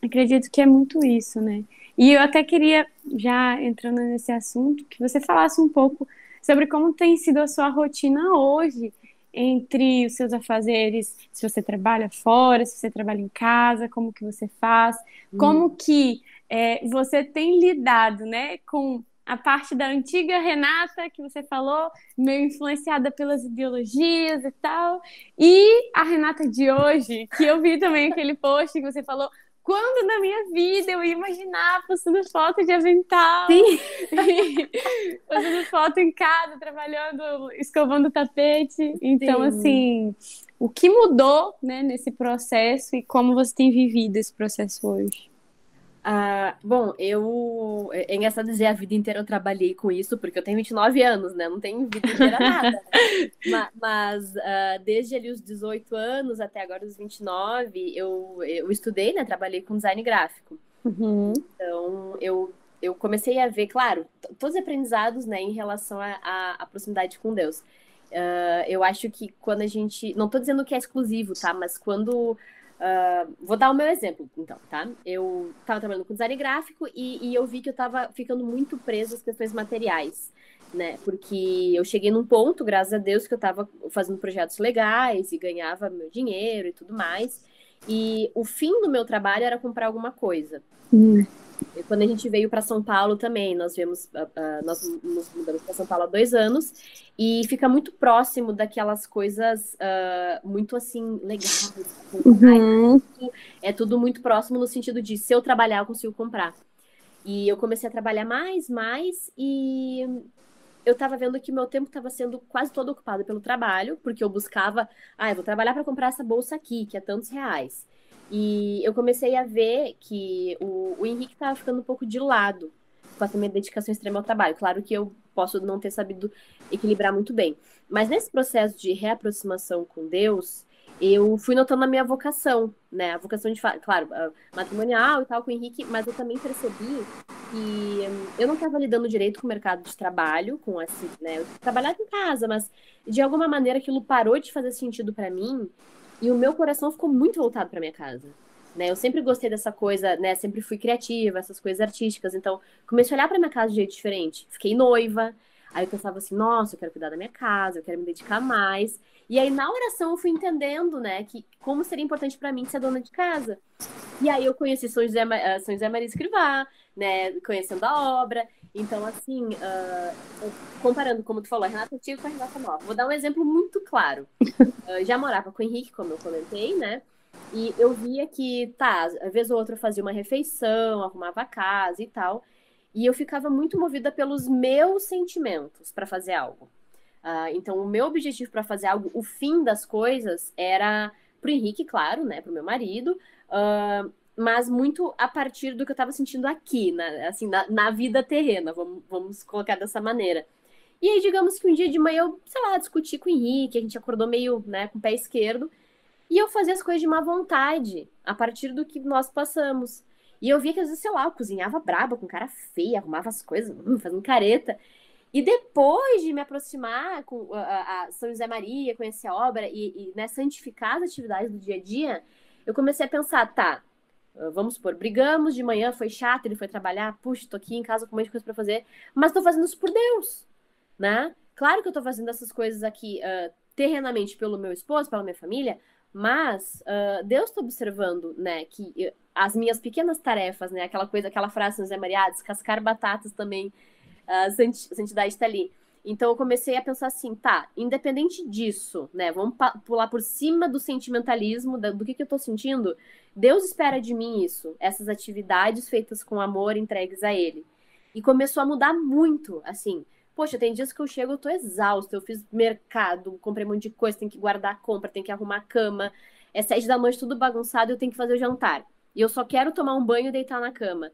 acredito que é muito isso, né? E eu até queria, já entrando nesse assunto, que você falasse um pouco sobre como tem sido a sua rotina hoje entre os seus afazeres, se você trabalha fora, se você trabalha em casa, como que você faz, hum. como que é, você tem lidado, né, com a parte da antiga Renata que você falou, meio influenciada pelas ideologias e tal, e a Renata de hoje, que eu vi também aquele post que você falou, quando na minha vida eu ia imaginar postando foto de avental, Sim. *laughs* postando foto em casa, trabalhando, escovando tapete. Então, Sim. assim, o que mudou né, nesse processo e como você tem vivido esse processo hoje? Ah, bom, eu. É, é engraçado dizer a vida inteira eu trabalhei com isso, porque eu tenho 29 anos, né? Não tenho vida inteira nada. *laughs* mas, mas uh, desde ali os 18 anos até agora os 29, eu, eu estudei, né? Trabalhei com design gráfico. Uhum. Então, eu, eu comecei a ver, claro, todos os aprendizados, né, em relação à proximidade com Deus. Uh, eu acho que quando a gente. Não estou dizendo que é exclusivo, tá? Mas quando Uh, vou dar o meu exemplo, então, tá? Eu estava trabalhando com design gráfico e, e, eu vi que eu estava ficando muito preso às questões materiais, né? Porque eu cheguei num ponto, graças a Deus, que eu estava fazendo projetos legais e ganhava meu dinheiro e tudo mais. E o fim do meu trabalho era comprar alguma coisa. Hum. E quando a gente veio para São Paulo também, nós vemos, uh, uh, nós nos mudamos para São Paulo há dois anos e fica muito próximo daquelas coisas uh, muito assim legais. Uhum. É tudo muito próximo no sentido de se eu trabalhar eu consigo comprar. E eu comecei a trabalhar mais, mais e eu estava vendo que meu tempo estava sendo quase todo ocupado pelo trabalho, porque eu buscava, ah, eu vou trabalhar para comprar essa bolsa aqui, que é tantos reais. E eu comecei a ver que o, o Henrique estava ficando um pouco de lado com essa minha dedicação extrema ao trabalho. Claro que eu posso não ter sabido equilibrar muito bem. Mas nesse processo de reaproximação com Deus, eu fui notando a minha vocação, né? A vocação de, claro, matrimonial e tal com o Henrique, mas eu também percebi que hum, eu não estava lidando direito com o mercado de trabalho, com assim, né? Eu trabalhava em casa, mas de alguma maneira aquilo parou de fazer sentido para mim e o meu coração ficou muito voltado para minha casa. Né? Eu sempre gostei dessa coisa, né? Sempre fui criativa, essas coisas artísticas. Então, comecei a olhar para minha casa de jeito diferente. Fiquei noiva. Aí eu pensava assim, nossa, eu quero cuidar da minha casa, eu quero me dedicar mais. E aí na oração eu fui entendendo, né, que como seria importante para mim ser dona de casa. E aí eu conheci São José, uh, São José Maria Escrivá, né, conhecendo a obra. Então, assim, uh, comparando, como tu falou, a Renata Antiga com a Renata Nova. Vou dar um exemplo muito claro. *laughs* Uh, já morava com o Henrique, como eu comentei, né? E eu via que, tá, às vezes ou outra eu fazia uma refeição, arrumava a casa e tal. E eu ficava muito movida pelos meus sentimentos para fazer algo. Uh, então, o meu objetivo para fazer algo, o fim das coisas, era pro Henrique, claro, né, pro meu marido, uh, mas muito a partir do que eu estava sentindo aqui, na, assim, na, na, vida terrena, vamos, vamos colocar dessa maneira. E aí, digamos que um dia de manhã eu, sei lá, discuti com o Henrique, a gente acordou meio, né, com o pé esquerdo, e eu fazia as coisas de má vontade, a partir do que nós passamos. E eu via que às vezes, sei lá, eu cozinhava braba, com cara feia, arrumava as coisas, *laughs* fazendo careta. E depois de me aproximar com a, a São José Maria, conhecer a obra e, e né, santificar as atividades do dia a dia, eu comecei a pensar, tá, vamos supor, brigamos de manhã, foi chato, ele foi trabalhar, puxa, tô aqui em casa com um monte de coisa para fazer, mas tô fazendo isso por Deus, né? Claro que eu tô fazendo essas coisas aqui uh, terrenamente pelo meu esposo, pela minha família, mas uh, Deus está observando, né, que as minhas pequenas tarefas, né, aquela coisa, aquela frase no Zé Maria, ah, descascar batatas também, a santidade está ali. Então eu comecei a pensar assim, tá, independente disso, né? Vamos pular por cima do sentimentalismo, do que, que eu tô sentindo. Deus espera de mim isso, essas atividades feitas com amor, entregues a Ele. E começou a mudar muito, assim. Poxa, tem dias que eu chego, eu tô exausta, eu fiz mercado, comprei um monte de coisa, tem que guardar a compra, tem que arrumar a cama. É sete da noite, tudo bagunçado, eu tenho que fazer o jantar. E eu só quero tomar um banho e deitar na cama.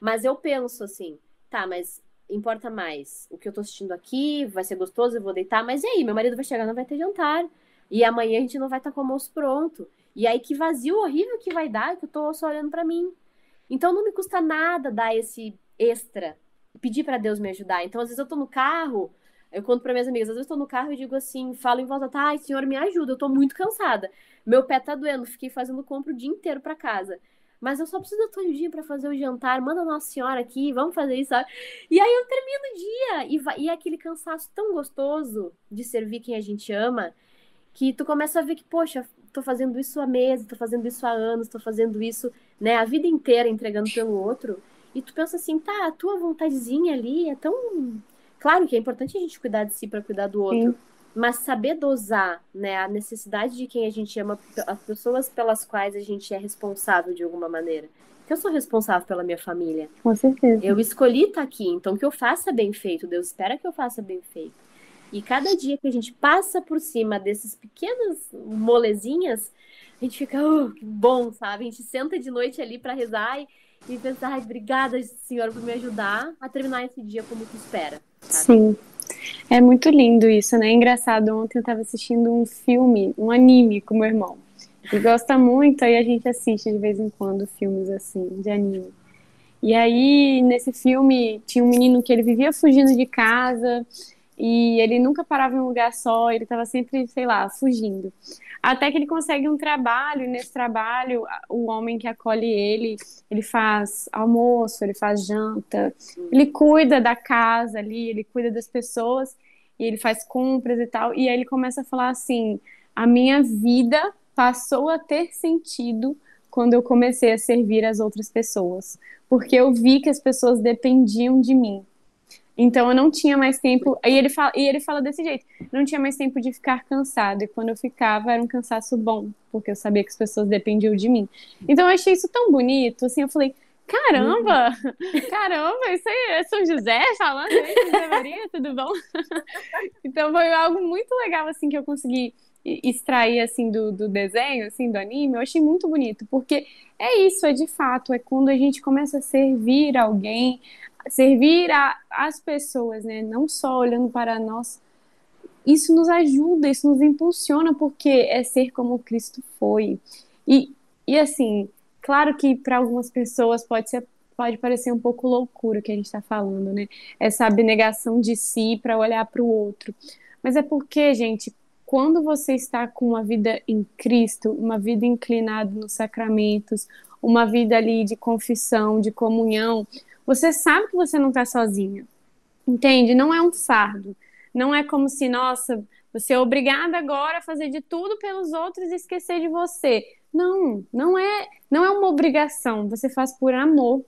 Mas eu penso assim, tá, mas importa mais o que eu tô assistindo aqui, vai ser gostoso, eu vou deitar, mas e aí, meu marido vai chegar, não vai ter jantar. E amanhã a gente não vai estar tá com o almoço pronto. E aí que vazio horrível que vai dar, que eu tô só olhando para mim. Então não me custa nada dar esse extra, pedir para Deus me ajudar. Então às vezes eu tô no carro, eu conto para minhas amigas, às vezes eu tô no carro e digo assim, falo em voz alta, ai, senhor, me ajuda, eu tô muito cansada. Meu pé tá doendo, fiquei fazendo compra o dia inteiro para casa. Mas eu só preciso da tua ajudinha para fazer o jantar, manda Nossa Senhora aqui, vamos fazer isso? E aí eu termino o dia, e, vai, e é aquele cansaço tão gostoso de servir quem a gente ama, que tu começa a ver que, poxa, tô fazendo isso há meses, tô fazendo isso há anos, tô fazendo isso, né, a vida inteira entregando pelo outro. E tu pensa assim, tá, a tua vontadezinha ali é tão. Claro que é importante a gente cuidar de si para cuidar do outro. Sim. Mas saber dosar, né, a necessidade de quem a gente ama, as pessoas pelas quais a gente é responsável de alguma maneira. Que eu sou responsável pela minha família. Com certeza. Eu escolhi estar tá aqui, então que eu faça bem feito. Deus espera que eu faça bem feito. E cada dia que a gente passa por cima desses pequenos molezinhas, a gente fica, oh, que bom, sabe? A gente senta de noite ali para rezar e, e pensa, ai, obrigada, Senhor, por me ajudar a terminar esse dia como tu espera. Sabe? Sim. É muito lindo isso, né? Engraçado, ontem eu estava assistindo um filme, um anime com meu irmão. Ele gosta muito, aí a gente assiste de vez em quando filmes assim, de anime. E aí, nesse filme, tinha um menino que ele vivia fugindo de casa, e ele nunca parava em um lugar só, ele estava sempre, sei lá, fugindo. Até que ele consegue um trabalho, e nesse trabalho, o homem que acolhe ele, ele faz almoço, ele faz janta, ele cuida da casa ali, ele cuida das pessoas, e ele faz compras e tal. E aí ele começa a falar assim: a minha vida passou a ter sentido quando eu comecei a servir as outras pessoas, porque eu vi que as pessoas dependiam de mim. Então eu não tinha mais tempo. E ele fala, e ele fala desse jeito: não tinha mais tempo de ficar cansado. E quando eu ficava, era um cansaço bom, porque eu sabia que as pessoas dependiam de mim. Então eu achei isso tão bonito. Assim, eu falei: caramba, caramba, isso aí é São José falando isso, José Maria, tudo bom? *laughs* então foi algo muito legal, assim, que eu consegui extrair assim do, do desenho, assim, do anime, eu achei muito bonito, porque é isso, é de fato, é quando a gente começa a servir alguém, servir a, as pessoas, né? Não só olhando para nós. Isso nos ajuda, isso nos impulsiona, porque é ser como Cristo foi. E, e assim, claro que para algumas pessoas pode ser pode parecer um pouco loucura o que a gente está falando, né? Essa abnegação de si para olhar para o outro. Mas é porque, gente, quando você está com uma vida em Cristo, uma vida inclinada nos sacramentos, uma vida ali de confissão, de comunhão, você sabe que você não está sozinha. Entende? Não é um fardo. Não é como se, nossa, você é obrigada agora a fazer de tudo pelos outros e esquecer de você. Não, não é, não é uma obrigação. Você faz por amor,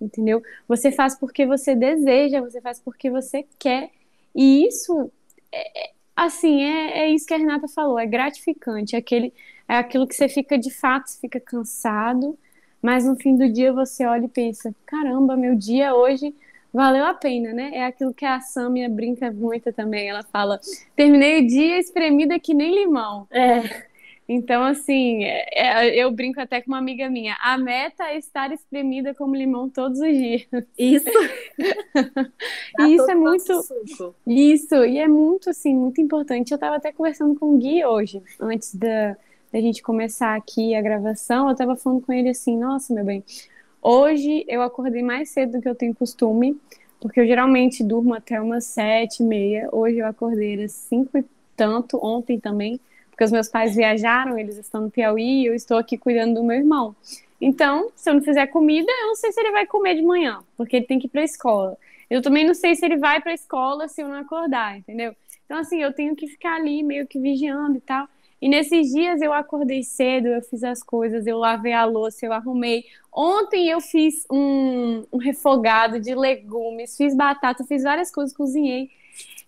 entendeu? Você faz porque você deseja, você faz porque você quer. E isso, é, é assim, é, é, isso que a Renata falou, é gratificante. É, aquele, é aquilo que você fica de fato, fica cansado, mas no fim do dia você olha e pensa: caramba, meu dia hoje valeu a pena, né? É aquilo que a Samia brinca muito também. Ela fala: terminei o dia espremida que nem limão. É. Então, assim, é, é, eu brinco até com uma amiga minha. A meta é estar espremida como limão todos os dias. Isso. *laughs* e isso é muito. Isso, e é muito, assim, muito importante. Eu estava até conversando com o Gui hoje, antes da da gente começar aqui a gravação, eu tava falando com ele assim, nossa, meu bem, hoje eu acordei mais cedo do que eu tenho costume, porque eu geralmente durmo até umas sete e meia, hoje eu acordei às cinco e tanto, ontem também, porque os meus pais viajaram, eles estão no Piauí e eu estou aqui cuidando do meu irmão. Então, se eu não fizer comida, eu não sei se ele vai comer de manhã, porque ele tem que ir para escola. Eu também não sei se ele vai para escola se eu não acordar, entendeu? Então, assim, eu tenho que ficar ali meio que vigiando e tal. E nesses dias eu acordei cedo, eu fiz as coisas, eu lavei a louça, eu arrumei. Ontem eu fiz um, um refogado de legumes, fiz batata, fiz várias coisas, cozinhei.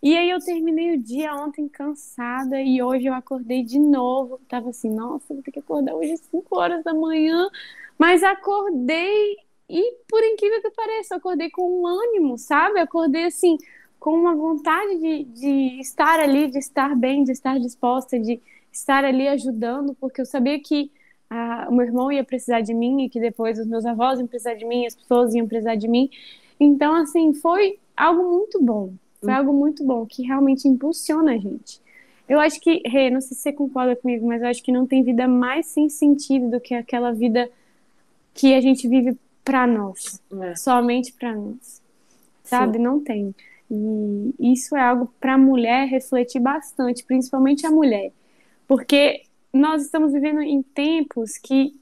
E aí eu terminei o dia ontem cansada e hoje eu acordei de novo. Tava assim, nossa, vou ter que acordar hoje às 5 horas da manhã. Mas acordei e, por incrível que pareça, acordei com um ânimo, sabe? Acordei assim, com uma vontade de, de estar ali, de estar bem, de estar disposta, de estar ali ajudando, porque eu sabia que ah, o meu irmão ia precisar de mim e que depois os meus avós iam precisar de mim, as pessoas iam precisar de mim. Então, assim, foi algo muito bom. Foi hum. algo muito bom que realmente impulsiona a gente. Eu acho que, Rê, não sei se você concorda comigo, mas eu acho que não tem vida mais sem sentido do que aquela vida que a gente vive para nós, é. somente para nós. Sabe? Sim. Não tem. E isso é algo para a mulher refletir bastante, principalmente a mulher. Porque nós estamos vivendo em tempos que.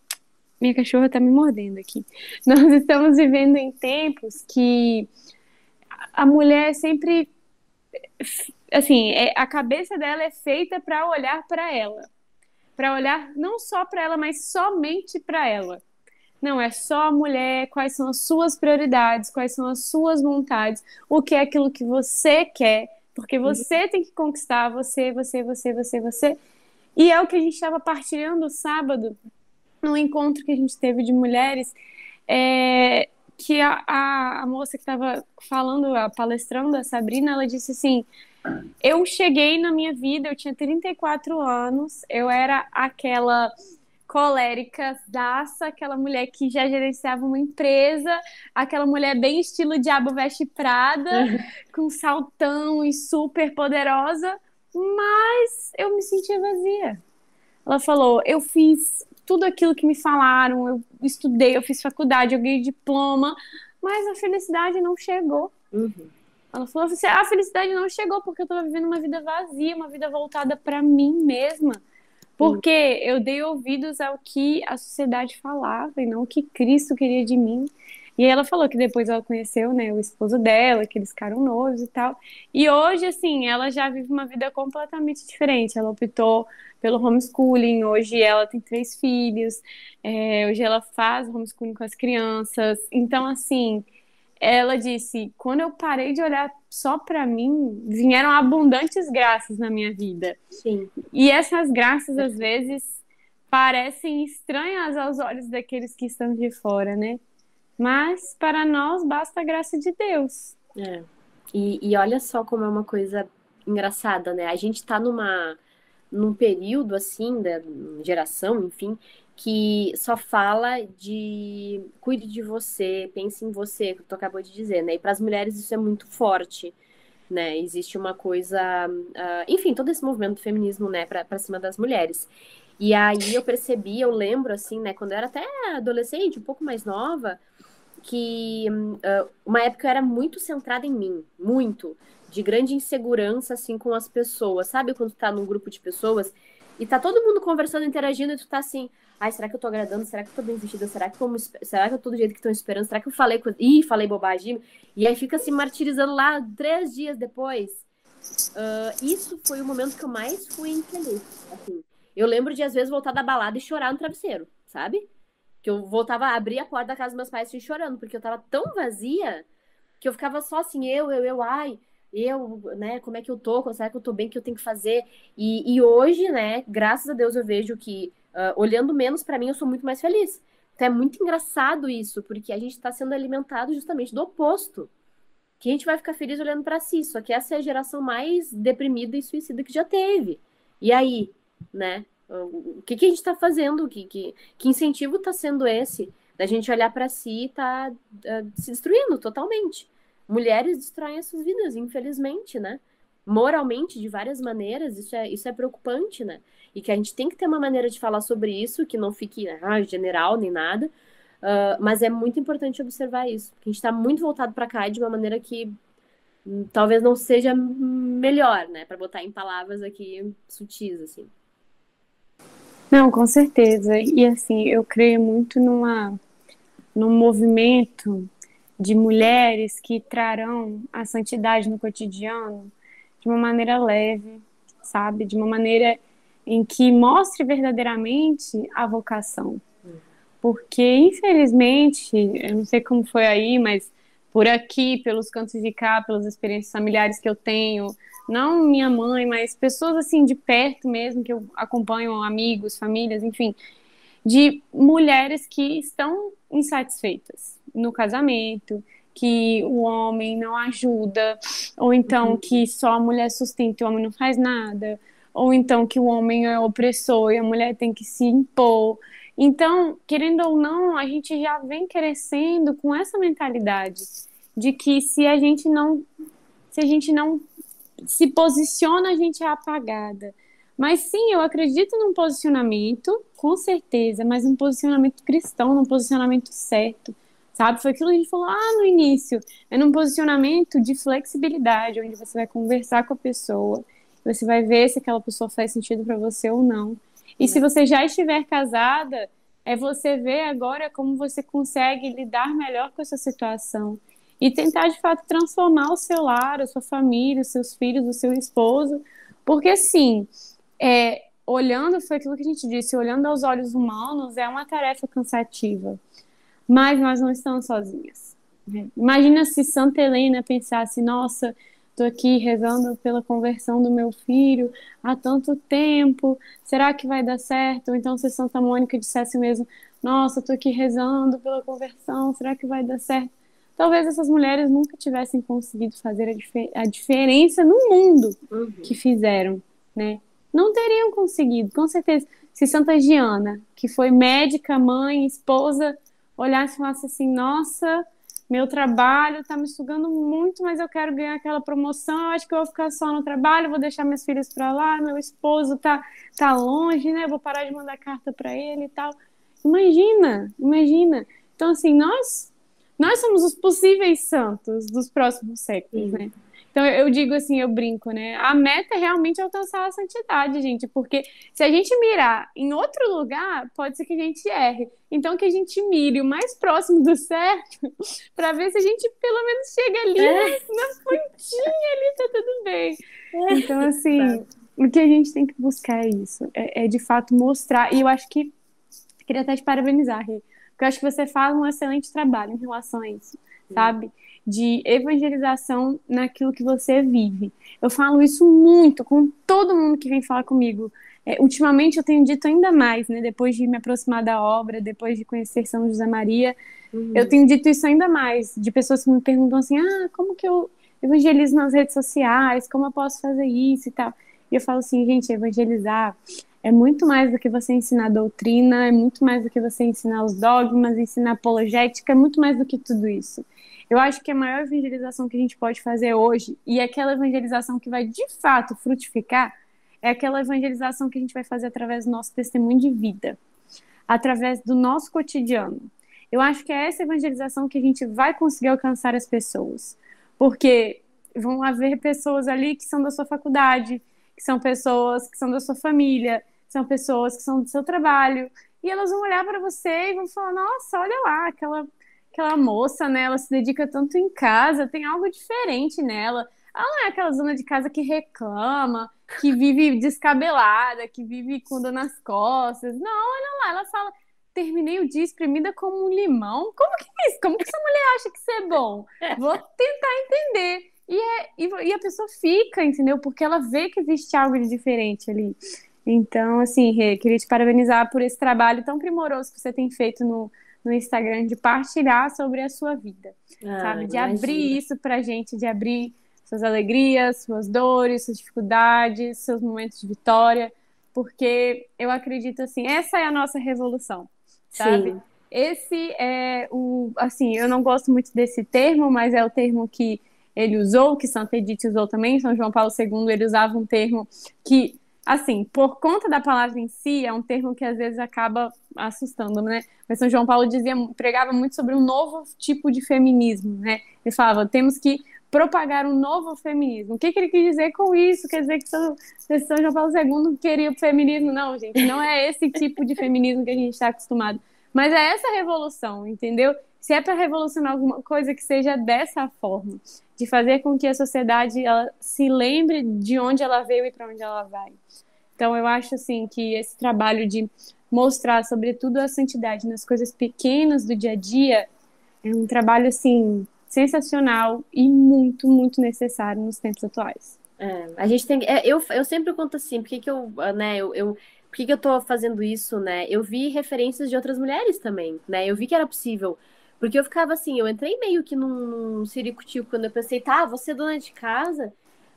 Minha cachorra está me mordendo aqui. *laughs* Nós estamos vivendo em tempos que a mulher sempre. Assim, é, a cabeça dela é feita para olhar para ela. Para olhar não só para ela, mas somente para ela. Não, é só a mulher, quais são as suas prioridades, quais são as suas vontades, o que é aquilo que você quer, porque uhum. você tem que conquistar você, você, você, você, você. E é o que a gente estava partilhando sábado, no encontro que a gente teve de mulheres, é, que a, a, a moça que estava falando, a palestrando, a Sabrina, ela disse assim: Eu cheguei na minha vida, eu tinha 34 anos, eu era aquela colérica, daça, aquela mulher que já gerenciava uma empresa, aquela mulher bem estilo Diabo Veste Prada, com saltão e super poderosa, mas eu me sentia vazia. Ela falou: eu fiz tudo aquilo que me falaram, eu estudei, eu fiz faculdade, eu ganhei diploma, mas a felicidade não chegou. Uhum. Ela falou assim: a felicidade não chegou porque eu estava vivendo uma vida vazia, uma vida voltada para mim mesma. Porque eu dei ouvidos ao que a sociedade falava e não o que Cristo queria de mim. E ela falou que depois ela conheceu, né, o esposo dela, que eles ficaram noivos e tal. E hoje, assim, ela já vive uma vida completamente diferente. Ela optou pelo homeschooling. Hoje ela tem três filhos. É, hoje ela faz homeschooling com as crianças. Então, assim, ela disse: quando eu parei de olhar só para mim, vieram abundantes graças na minha vida. Sim. E essas graças, às vezes, parecem estranhas aos olhos daqueles que estão de fora, né? Mas para nós basta a graça de Deus. É. E, e olha só como é uma coisa engraçada, né? A gente está numa num período assim da geração, enfim, que só fala de cuide de você, pense em você, que tu acabou de dizer, né? E para as mulheres isso é muito forte, né? Existe uma coisa, uh, enfim, todo esse movimento do feminismo, né, para cima das mulheres. E aí eu percebi, eu lembro assim, né, quando eu era até adolescente, um pouco mais nova, que uh, uma época eu era muito centrada em mim, muito, de grande insegurança assim com as pessoas. Sabe quando tu tá num grupo de pessoas e tá todo mundo conversando, interagindo, e tu tá assim, ai, será que eu tô agradando? Será que eu tô bem vestida? Será que, como, será que eu tô do jeito que estão esperando? Será que eu falei coisa? Ih, falei bobagem. E aí fica se martirizando lá três dias depois. Uh, isso foi o momento que eu mais fui infeliz. Assim. Eu lembro de, às vezes, voltar da balada e chorar no travesseiro, sabe? Que eu voltava a abrir a porta da casa dos meus pais e chorando, porque eu tava tão vazia que eu ficava só assim, eu, eu, eu, ai, eu, né, como é que eu tô, será que eu tô bem, o que eu tenho que fazer? E, e hoje, né, graças a Deus eu vejo que, uh, olhando menos para mim, eu sou muito mais feliz. Então é muito engraçado isso, porque a gente está sendo alimentado justamente do oposto. Que a gente vai ficar feliz olhando para si, só que essa é a geração mais deprimida e suicida que já teve. E aí, né? O que, que a gente está fazendo? Que, que, que incentivo está sendo esse? Da gente olhar para si e tá uh, se destruindo totalmente mulheres destroem as suas vidas, infelizmente, né? Moralmente, de várias maneiras, isso é, isso é preocupante, né? E que a gente tem que ter uma maneira de falar sobre isso, que não fique ah, general nem nada, uh, mas é muito importante observar isso, porque a gente está muito voltado para cá de uma maneira que hum, talvez não seja melhor, né? Para botar em palavras aqui sutis, assim. Não, com certeza. E assim, eu creio muito numa, num movimento de mulheres que trarão a santidade no cotidiano de uma maneira leve, sabe? De uma maneira em que mostre verdadeiramente a vocação. Porque, infelizmente, eu não sei como foi aí, mas por aqui, pelos cantos de cá, pelas experiências familiares que eu tenho, não minha mãe, mas pessoas assim de perto mesmo, que eu acompanho, amigos, famílias, enfim, de mulheres que estão insatisfeitas no casamento, que o homem não ajuda, ou então uhum. que só a mulher sustenta e o homem não faz nada, ou então que o homem é opressor e a mulher tem que se impor. Então, querendo ou não, a gente já vem crescendo com essa mentalidade de que se a gente não se a gente não se posiciona, a gente é apagada. Mas sim, eu acredito num posicionamento, com certeza, mas um posicionamento cristão, num posicionamento certo, sabe? Foi aquilo que a gente falou lá no início. É num posicionamento de flexibilidade, onde você vai conversar com a pessoa, você vai ver se aquela pessoa faz sentido para você ou não. E se você já estiver casada, é você ver agora como você consegue lidar melhor com essa situação e tentar de fato transformar o seu lar, a sua família, os seus filhos, o seu esposo, porque assim, é, olhando, foi aquilo que a gente disse, olhando aos olhos humanos é uma tarefa cansativa, mas nós não estamos sozinhas. Né? Imagina se Santa Helena pensasse, nossa, estou aqui rezando pela conversão do meu filho há tanto tempo, será que vai dar certo? Ou então se Santa Mônica dissesse mesmo, nossa, estou aqui rezando pela conversão, será que vai dar certo? talvez essas mulheres nunca tivessem conseguido fazer a, dif a diferença no mundo uhum. que fizeram, né? Não teriam conseguido, com certeza. Se Santa Giana, que foi médica, mãe, esposa, olhasse e falasse assim: nossa, meu trabalho está me sugando muito, mas eu quero ganhar aquela promoção. Eu acho que eu vou ficar só no trabalho, vou deixar meus filhos para lá, meu esposo tá, tá longe, né? Vou parar de mandar carta para ele e tal. Imagina, imagina. Então, assim, nós nós somos os possíveis santos dos próximos séculos, Sim. né? Então eu digo assim, eu brinco, né? A meta é realmente alcançar a santidade, gente, porque se a gente mirar em outro lugar, pode ser que a gente erre. Então que a gente mire o mais próximo do certo, *laughs* para ver se a gente pelo menos chega ali é. na pontinha ali, tá tudo bem. É. Então assim, o que a gente tem que buscar é isso, é, é de fato mostrar. E eu acho que queria até te parabenizar, Rê, porque eu acho que você faz um excelente trabalho em relação a isso, sabe? De evangelização naquilo que você vive. Eu falo isso muito com todo mundo que vem falar comigo. É, ultimamente eu tenho dito ainda mais, né? Depois de me aproximar da obra, depois de conhecer São José Maria, uhum. eu tenho dito isso ainda mais. De pessoas que me perguntam assim: ah, como que eu evangelizo nas redes sociais? Como eu posso fazer isso e tal? E eu falo assim, gente, evangelizar é muito mais do que você ensinar doutrina, é muito mais do que você ensinar os dogmas, ensinar apologética, é muito mais do que tudo isso. Eu acho que a maior evangelização que a gente pode fazer hoje, e aquela evangelização que vai de fato frutificar, é aquela evangelização que a gente vai fazer através do nosso testemunho de vida, através do nosso cotidiano. Eu acho que é essa evangelização que a gente vai conseguir alcançar as pessoas, porque vão haver pessoas ali que são da sua faculdade, que são pessoas que são da sua família, são pessoas que são do seu trabalho, e elas vão olhar para você e vão falar: nossa, olha lá, aquela, aquela moça, né? Ela se dedica tanto em casa, tem algo diferente nela. Ela não é aquela dona de casa que reclama, que vive *laughs* descabelada, que vive com dor nas costas. Não, olha lá, ela fala: terminei o dia espremida como um limão. Como que é isso? Como que essa mulher acha que isso é bom? *laughs* Vou tentar entender. E, é, e, e a pessoa fica, entendeu? Porque ela vê que existe algo de diferente ali. Então, assim, Rê, queria te parabenizar por esse trabalho tão primoroso que você tem feito no, no Instagram de partilhar sobre a sua vida, ah, sabe? De imagina. abrir isso pra gente, de abrir suas alegrias, suas dores, suas dificuldades, seus momentos de vitória, porque eu acredito assim, essa é a nossa revolução, sabe? Sim. Esse é o, assim, eu não gosto muito desse termo, mas é o termo que ele usou, que Santa Edith usou também, São João Paulo II, ele usava um termo que assim, por conta da palavra em si, é um termo que às vezes acaba assustando, né? Mas São João Paulo dizia, pregava muito sobre um novo tipo de feminismo, né? Ele falava, temos que propagar um novo feminismo. O que, que ele quis dizer com isso? Quer dizer que São, São João Paulo II queria o feminismo? Não, gente, não é esse tipo de feminismo que a gente está acostumado. Mas é essa revolução, entendeu? Se é para revolucionar alguma coisa que seja dessa forma, de fazer com que a sociedade ela se lembre de onde ela veio e para onde ela vai. Então eu acho assim que esse trabalho de mostrar sobretudo a santidade nas coisas pequenas do dia a dia é um trabalho assim sensacional e muito muito necessário nos tempos atuais. É, a gente tem é, eu, eu sempre conto assim, porque que eu, né, eu, eu por que, que eu tô fazendo isso, né? Eu vi referências de outras mulheres também, né? Eu vi que era possível porque eu ficava assim, eu entrei meio que num, num ciricutico quando eu pensei, tá, você é dona de casa,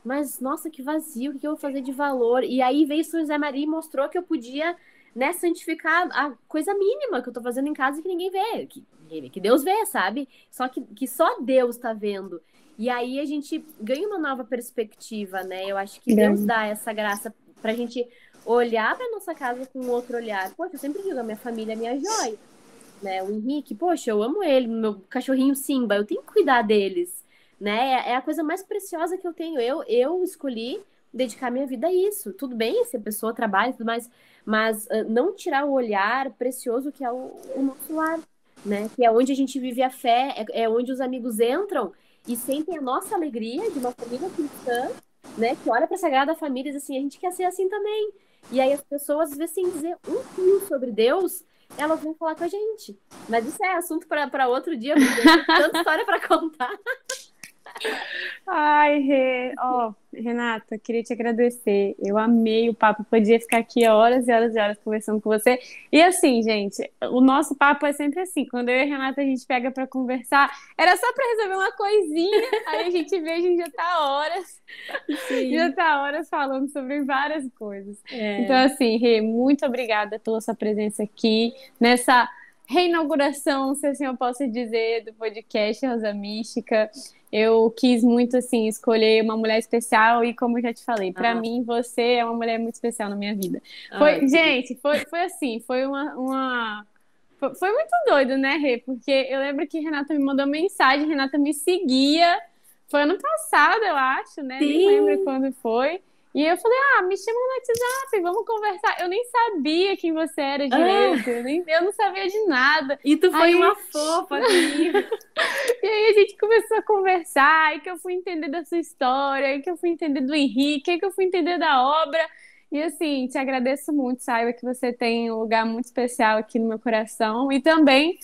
mas nossa, que vazio, o que eu vou fazer de valor? E aí veio São José Maria e mostrou que eu podia, né, santificar a coisa mínima que eu tô fazendo em casa e que ninguém vê, que, que Deus vê, sabe? Só que, que só Deus tá vendo. E aí a gente ganha uma nova perspectiva, né? Eu acho que Deus dá essa graça pra gente olhar pra nossa casa com outro olhar. Pô, eu sempre digo, a minha família é minha joia né? O Henrique, poxa, eu amo ele, meu cachorrinho Simba, eu tenho que cuidar deles, né? É, é a coisa mais preciosa que eu tenho. Eu, eu escolhi dedicar minha vida a isso. Tudo bem se a pessoa trabalha e tudo mais, mas uh, não tirar o olhar precioso que é o, o, nosso lar, né? Que é onde a gente vive a fé, é, é onde os amigos entram e sentem a nossa alegria de uma família cristã, né? Que olha para a Sagrada Família e diz assim, a gente quer ser assim também. E aí as pessoas, às vezes, sem dizer um fio sobre Deus, elas vêm falar com a gente. Mas isso é assunto para outro dia, porque tanta *laughs* história para contar. Ai, Rê. Ó, oh, Renata, queria te agradecer. Eu amei o papo. Podia ficar aqui horas e horas e horas conversando com você. E assim, gente, o nosso papo é sempre assim. Quando eu e a Renata a gente pega para conversar, era só para resolver uma coisinha. *laughs* aí a gente vê, a gente já tá horas. Sim. Já tá horas falando sobre várias coisas. É. Então, assim, Rê, muito obrigada pela sua presença aqui nessa reinauguração, se assim eu posso dizer, do podcast Rosa Mística eu quis muito assim escolher uma mulher especial e como eu já te falei, para ah. mim você é uma mulher muito especial na minha vida. Ah, foi, gente, foi, foi assim, foi uma, uma foi muito doido, né, Rê? Porque eu lembro que Renata me mandou mensagem, Renata me seguia. Foi ano passado, eu acho, né? Sim. Nem lembro quando foi. E eu falei, ah, me chama no WhatsApp, vamos conversar. Eu nem sabia quem você era direito, ah. eu, nem, eu não sabia de nada. E tu foi aí... uma fofa *laughs* comigo. e aí a gente começou a conversar, aí que eu fui entender da sua história, aí que eu fui entender do Henrique, aí que eu fui entender da obra. E assim, te agradeço muito, saiba que você tem um lugar muito especial aqui no meu coração. E também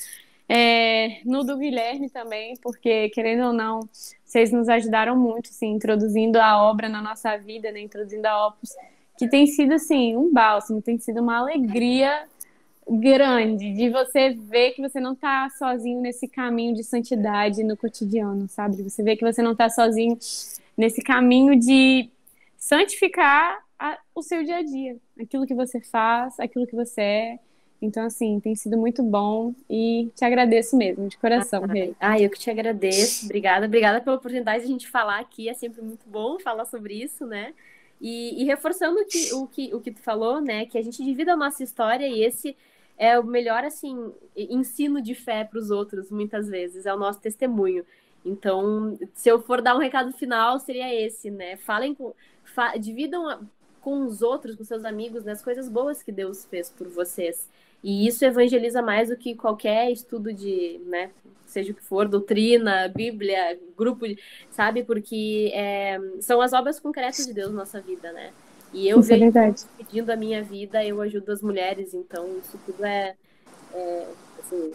é, no do Guilherme também, porque, querendo ou não, vocês nos ajudaram muito, assim, introduzindo a obra na nossa vida, né? Introduzindo a Opus, que tem sido, assim, um bálsamo, tem sido uma alegria grande de você ver que você não está sozinho nesse caminho de santidade no cotidiano, sabe? Você ver que você não está sozinho nesse caminho de santificar a, o seu dia a dia, aquilo que você faz, aquilo que você é. Então, assim, tem sido muito bom e te agradeço mesmo, de coração, ah, Rei. Ah, eu que te agradeço. Obrigada, obrigada pela oportunidade de a gente falar aqui. É sempre muito bom falar sobre isso, né? E, e reforçando o que, o, que, o que tu falou, né? Que a gente divida a nossa história e esse é o melhor, assim, ensino de fé para os outros, muitas vezes. É o nosso testemunho. Então, se eu for dar um recado final, seria esse, né? Falem com. Fa, dividam com os outros, com seus amigos, né, as coisas boas que Deus fez por vocês. E isso evangeliza mais do que qualquer estudo de, né, seja o que for, doutrina, Bíblia, grupo, de, sabe? Porque é, são as obras concretas de Deus na nossa vida, né? E eu isso é vejo é pedindo a minha vida, eu ajudo as mulheres, então isso tudo é, é assim,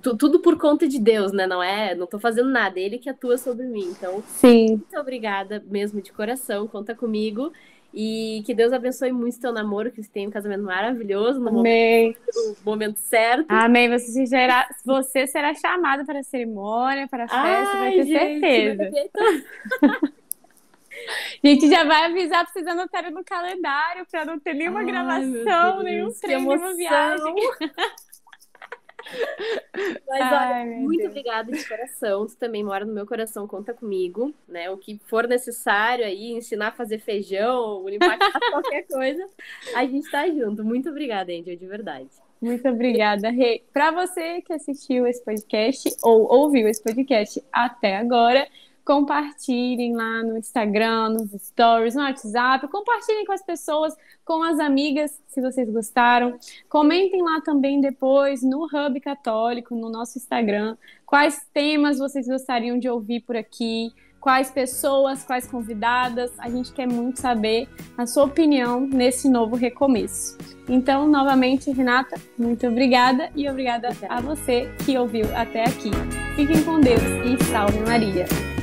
tudo por conta de Deus, né? Não é, não tô fazendo nada, ele que atua sobre mim. Então, Sim. muito obrigada mesmo de coração, conta comigo. E que Deus abençoe muito seu namoro, que você tem um casamento maravilhoso no Amém. Momento, no momento certo. Amém. Você será, você será chamada para a cerimônia, para a festa, vai ter gente, certeza. A *laughs* gente já vai avisar para vocês anotarem no calendário para não ter nenhuma Ai, gravação, nenhum treino, nenhuma viagem. *laughs* Mas Ai, olha, muito Deus. obrigada de coração. Tu também mora no meu coração, conta comigo, né? O que for necessário aí, ensinar a fazer feijão, limpar *laughs* qualquer coisa, a gente tá junto. Muito obrigada, Angel, de verdade. Muito obrigada, Rê. Para você que assistiu esse podcast ou ouviu esse podcast até agora, compartilhem lá no Instagram, nos stories, no WhatsApp, compartilhem com as pessoas, com as amigas, se vocês gostaram. Comentem lá também depois no Hub Católico, no nosso Instagram, quais temas vocês gostariam de ouvir por aqui, quais pessoas, quais convidadas. A gente quer muito saber a sua opinião nesse novo recomeço. Então, novamente, Renata, muito obrigada e obrigada a você que ouviu até aqui. Fiquem com Deus e salve Maria!